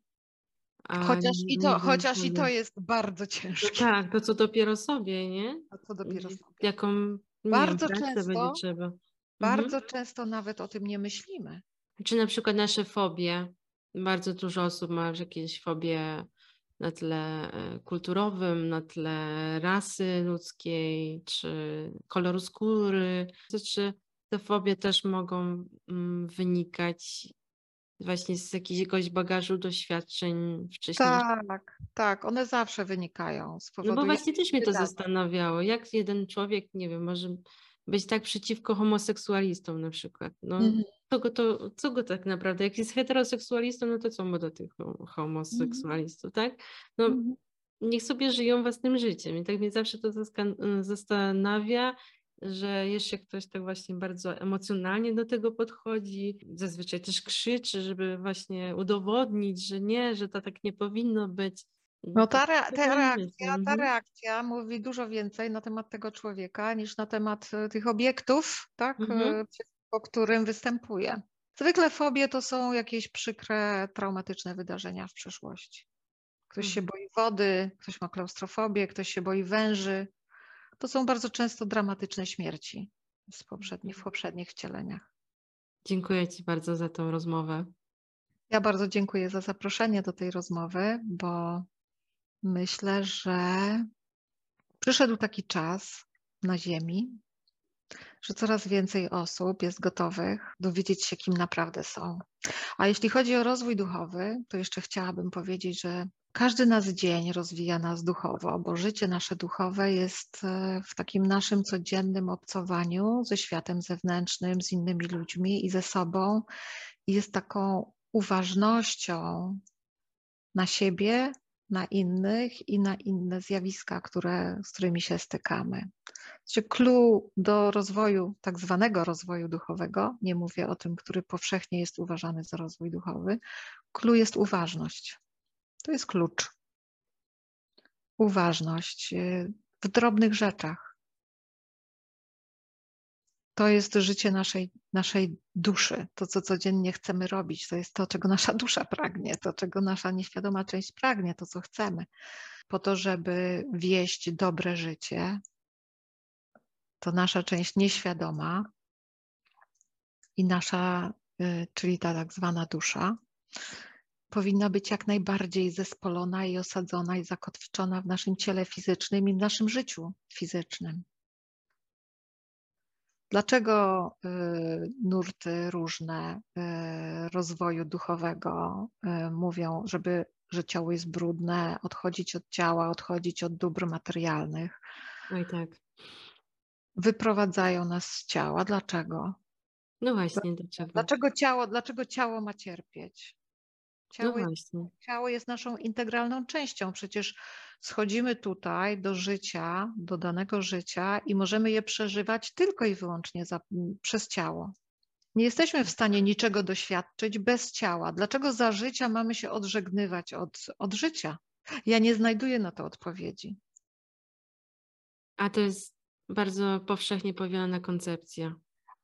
Chociaż, i to, chociaż i to jest bardzo ciężkie. No tak, to co dopiero sobie, nie? A co dopiero sobie. Jaką bardzo wiem, często, będzie trzeba. Mhm. Bardzo mhm. często nawet o tym nie myślimy. Czy na przykład nasze fobie. Bardzo dużo osób ma jakieś fobie na tle e, kulturowym, na tle rasy ludzkiej, czy koloru skóry, czy te fobie też mogą mm, wynikać właśnie z jakiegoś bagażu doświadczeń wcześniejszych. Tak, tak, one zawsze wynikają z powodu. No bo właśnie też mnie to zastanawiało, jak jeden człowiek, nie wiem, może być tak przeciwko homoseksualistom na przykład. No, mhm. Co, go to, co go tak naprawdę, jak jest heteroseksualistą, no to co mu do tych homoseksualistów, mhm. tak? No, mhm. niech sobie żyją własnym życiem i tak mnie zawsze to zastanawia, że jeszcze ktoś tak właśnie bardzo emocjonalnie do tego podchodzi, zazwyczaj też krzyczy, żeby właśnie udowodnić, że nie, że to tak nie powinno być. No ta, re, ta, reakcja, ta mhm. reakcja mówi dużo więcej na temat tego człowieka niż na temat e, tych obiektów, tak, mhm. E, po którym występuje. Zwykle fobie to są jakieś przykre, traumatyczne wydarzenia w przeszłości. Ktoś mhm. się boi wody, ktoś ma klaustrofobię, ktoś się boi węży. To są bardzo często dramatyczne śmierci z poprzednich, w poprzednich wcieleniach. Dziękuję Ci bardzo za tę rozmowę. Ja bardzo dziękuję za zaproszenie do tej rozmowy, bo Myślę, że przyszedł taki czas na Ziemi, że coraz więcej osób jest gotowych dowiedzieć się, kim naprawdę są. A jeśli chodzi o rozwój duchowy, to jeszcze chciałabym powiedzieć, że każdy nas dzień rozwija nas duchowo, bo życie nasze duchowe jest e, w takim naszym codziennym obcowaniu ze światem zewnętrznym, z innymi ludźmi i ze sobą. Jest taką uważnością na siebie, na innych i na inne zjawiska, które, z którymi się stykamy. Znaczy, clue do rozwoju, tak zwanego rozwoju duchowego, nie mówię o tym, który powszechnie jest uważany za rozwój duchowy, clue jest uważność. To jest klucz. Uważność y, w drobnych rzeczach to jest życie naszej, naszej duszy, to co codziennie chcemy robić, to jest to, czego nasza dusza pragnie, to czego nasza nieświadoma część pragnie, to co chcemy, po to, żeby wieść dobre życie, to nasza część nieświadoma i nasza, y, czyli ta tak zwana dusza, powinna być jak najbardziej zespolona i osadzona i zakotwiczona w naszym ciele fizycznym i w naszym życiu fizycznym. Dlaczego y, nurty różne y, rozwoju duchowego y, mówią, żeby, że ciało jest brudne, odchodzić od ciała, odchodzić od dóbr materialnych? Oj tak. Wyprowadzają nas z ciała. Dlaczego? No właśnie, dlaczego? Dlaczego ciało, dlaczego ciało ma cierpieć? Ciało, no jest, ciało jest naszą integralną częścią. Przecież schodzimy tutaj do życia, do danego życia i możemy je przeżywać tylko i wyłącznie za, przez ciało. Nie jesteśmy w stanie niczego doświadczyć bez ciała. Dlaczego za życia mamy się odżegnywać od, od życia? Ja nie znajduję na to odpowiedzi. A to jest bardzo powszechnie powielana koncepcja.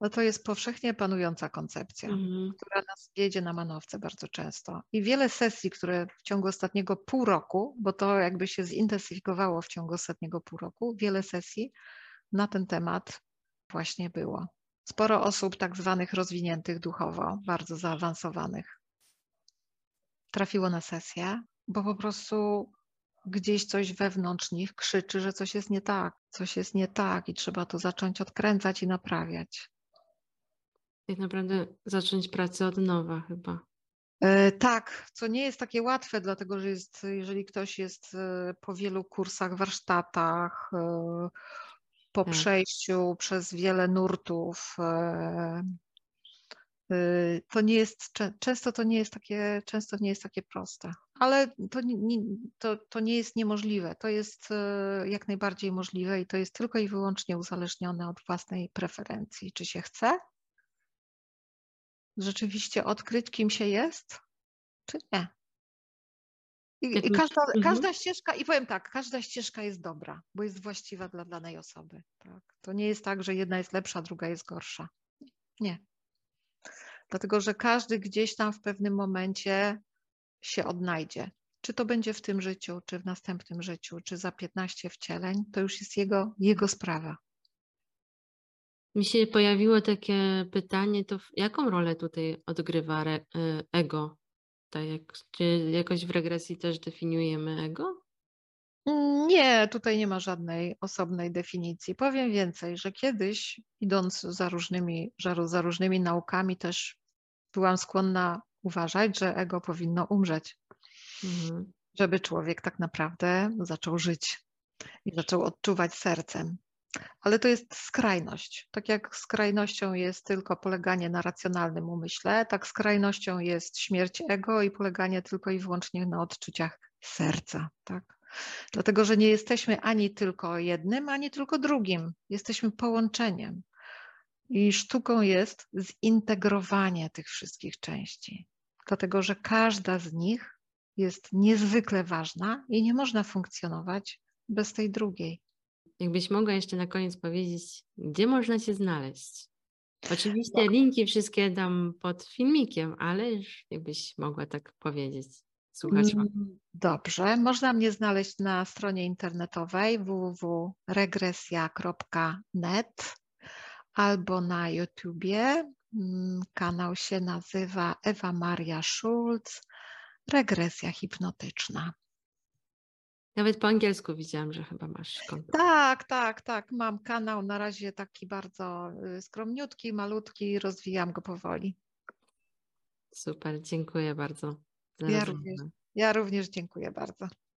No to jest powszechnie panująca koncepcja, mhm. która nas wiedzie na manowce bardzo często. I wiele sesji, które w ciągu ostatniego pół roku, bo to jakby się zintensyfikowało w ciągu ostatniego pół roku, wiele sesji na ten temat właśnie było. Sporo osób tak zwanych rozwiniętych duchowo, bardzo zaawansowanych, trafiło na sesję, bo po prostu gdzieś coś wewnątrz nich krzyczy, że coś jest nie tak, coś jest nie tak i trzeba to zacząć odkręcać i naprawiać. Tak naprawdę zacząć pracę od nowa chyba. E, tak, co nie jest takie łatwe, dlatego że jest, jeżeli ktoś jest e, po wielu kursach, warsztatach, e, po tak. przejściu przez wiele nurtów, to nie jest, często to nie jest takie, często nie jest takie proste, ale to nie, to, to nie jest niemożliwe, to jest jak najbardziej możliwe i to jest tylko i wyłącznie uzależnione od własnej preferencji, czy się chce, rzeczywiście odkryć, kim się jest, czy nie. I, i każda, mhm. każda ścieżka, i powiem tak, każda ścieżka jest dobra, bo jest właściwa dla danej osoby. Tak? To nie jest tak, że jedna jest lepsza, druga jest gorsza. Nie. Dlatego, że każdy gdzieś tam w pewnym momencie się odnajdzie. Czy to będzie w tym życiu, czy w następnym życiu, czy za 15 wcieleń, to już jest jego, jego sprawa. Mi się pojawiło takie pytanie, to jaką rolę tutaj odgrywa e, ego? Tak jak, czy jakoś w regresji też definiujemy ego? Nie, tutaj nie ma żadnej osobnej definicji. Powiem więcej, że kiedyś, idąc za różnymi, za różnymi naukami, też byłam skłonna uważać, że ego powinno umrzeć, mhm. żeby człowiek tak naprawdę zaczął żyć i zaczął odczuwać sercem. Ale to jest skrajność. Tak jak skrajnością jest tylko poleganie na racjonalnym umyśle, tak skrajnością jest śmierć ego i poleganie tylko i wyłącznie na odczuciach serca. Tak? Dlatego, że nie jesteśmy ani tylko jednym, ani tylko drugim. Jesteśmy połączeniem. I sztuką jest zintegrowanie tych wszystkich części. Dlatego, że każda z nich jest niezwykle ważna i nie można funkcjonować bez tej drugiej. Jakbyś mogła jeszcze na koniec powiedzieć, gdzie można Cię znaleźć? Oczywiście no. linki wszystkie dam pod filmikiem, ale jakbyś mogła tak powiedzieć słuchaczom. Mm, dobrze, można mnie znaleźć na stronie internetowej www.regresja.net albo na YouTubie. Mm, kanał się nazywa Ewa Maria Schulz, Regresja hipnotyczna. Nawet po angielsku widziałam, że chyba masz konto. Tak, tak, tak. Mam kanał na razie taki bardzo y, skromniutki, malutki, rozwijam go powoli. Super, dziękuję bardzo. Ja również, ja również dziękuję bardzo.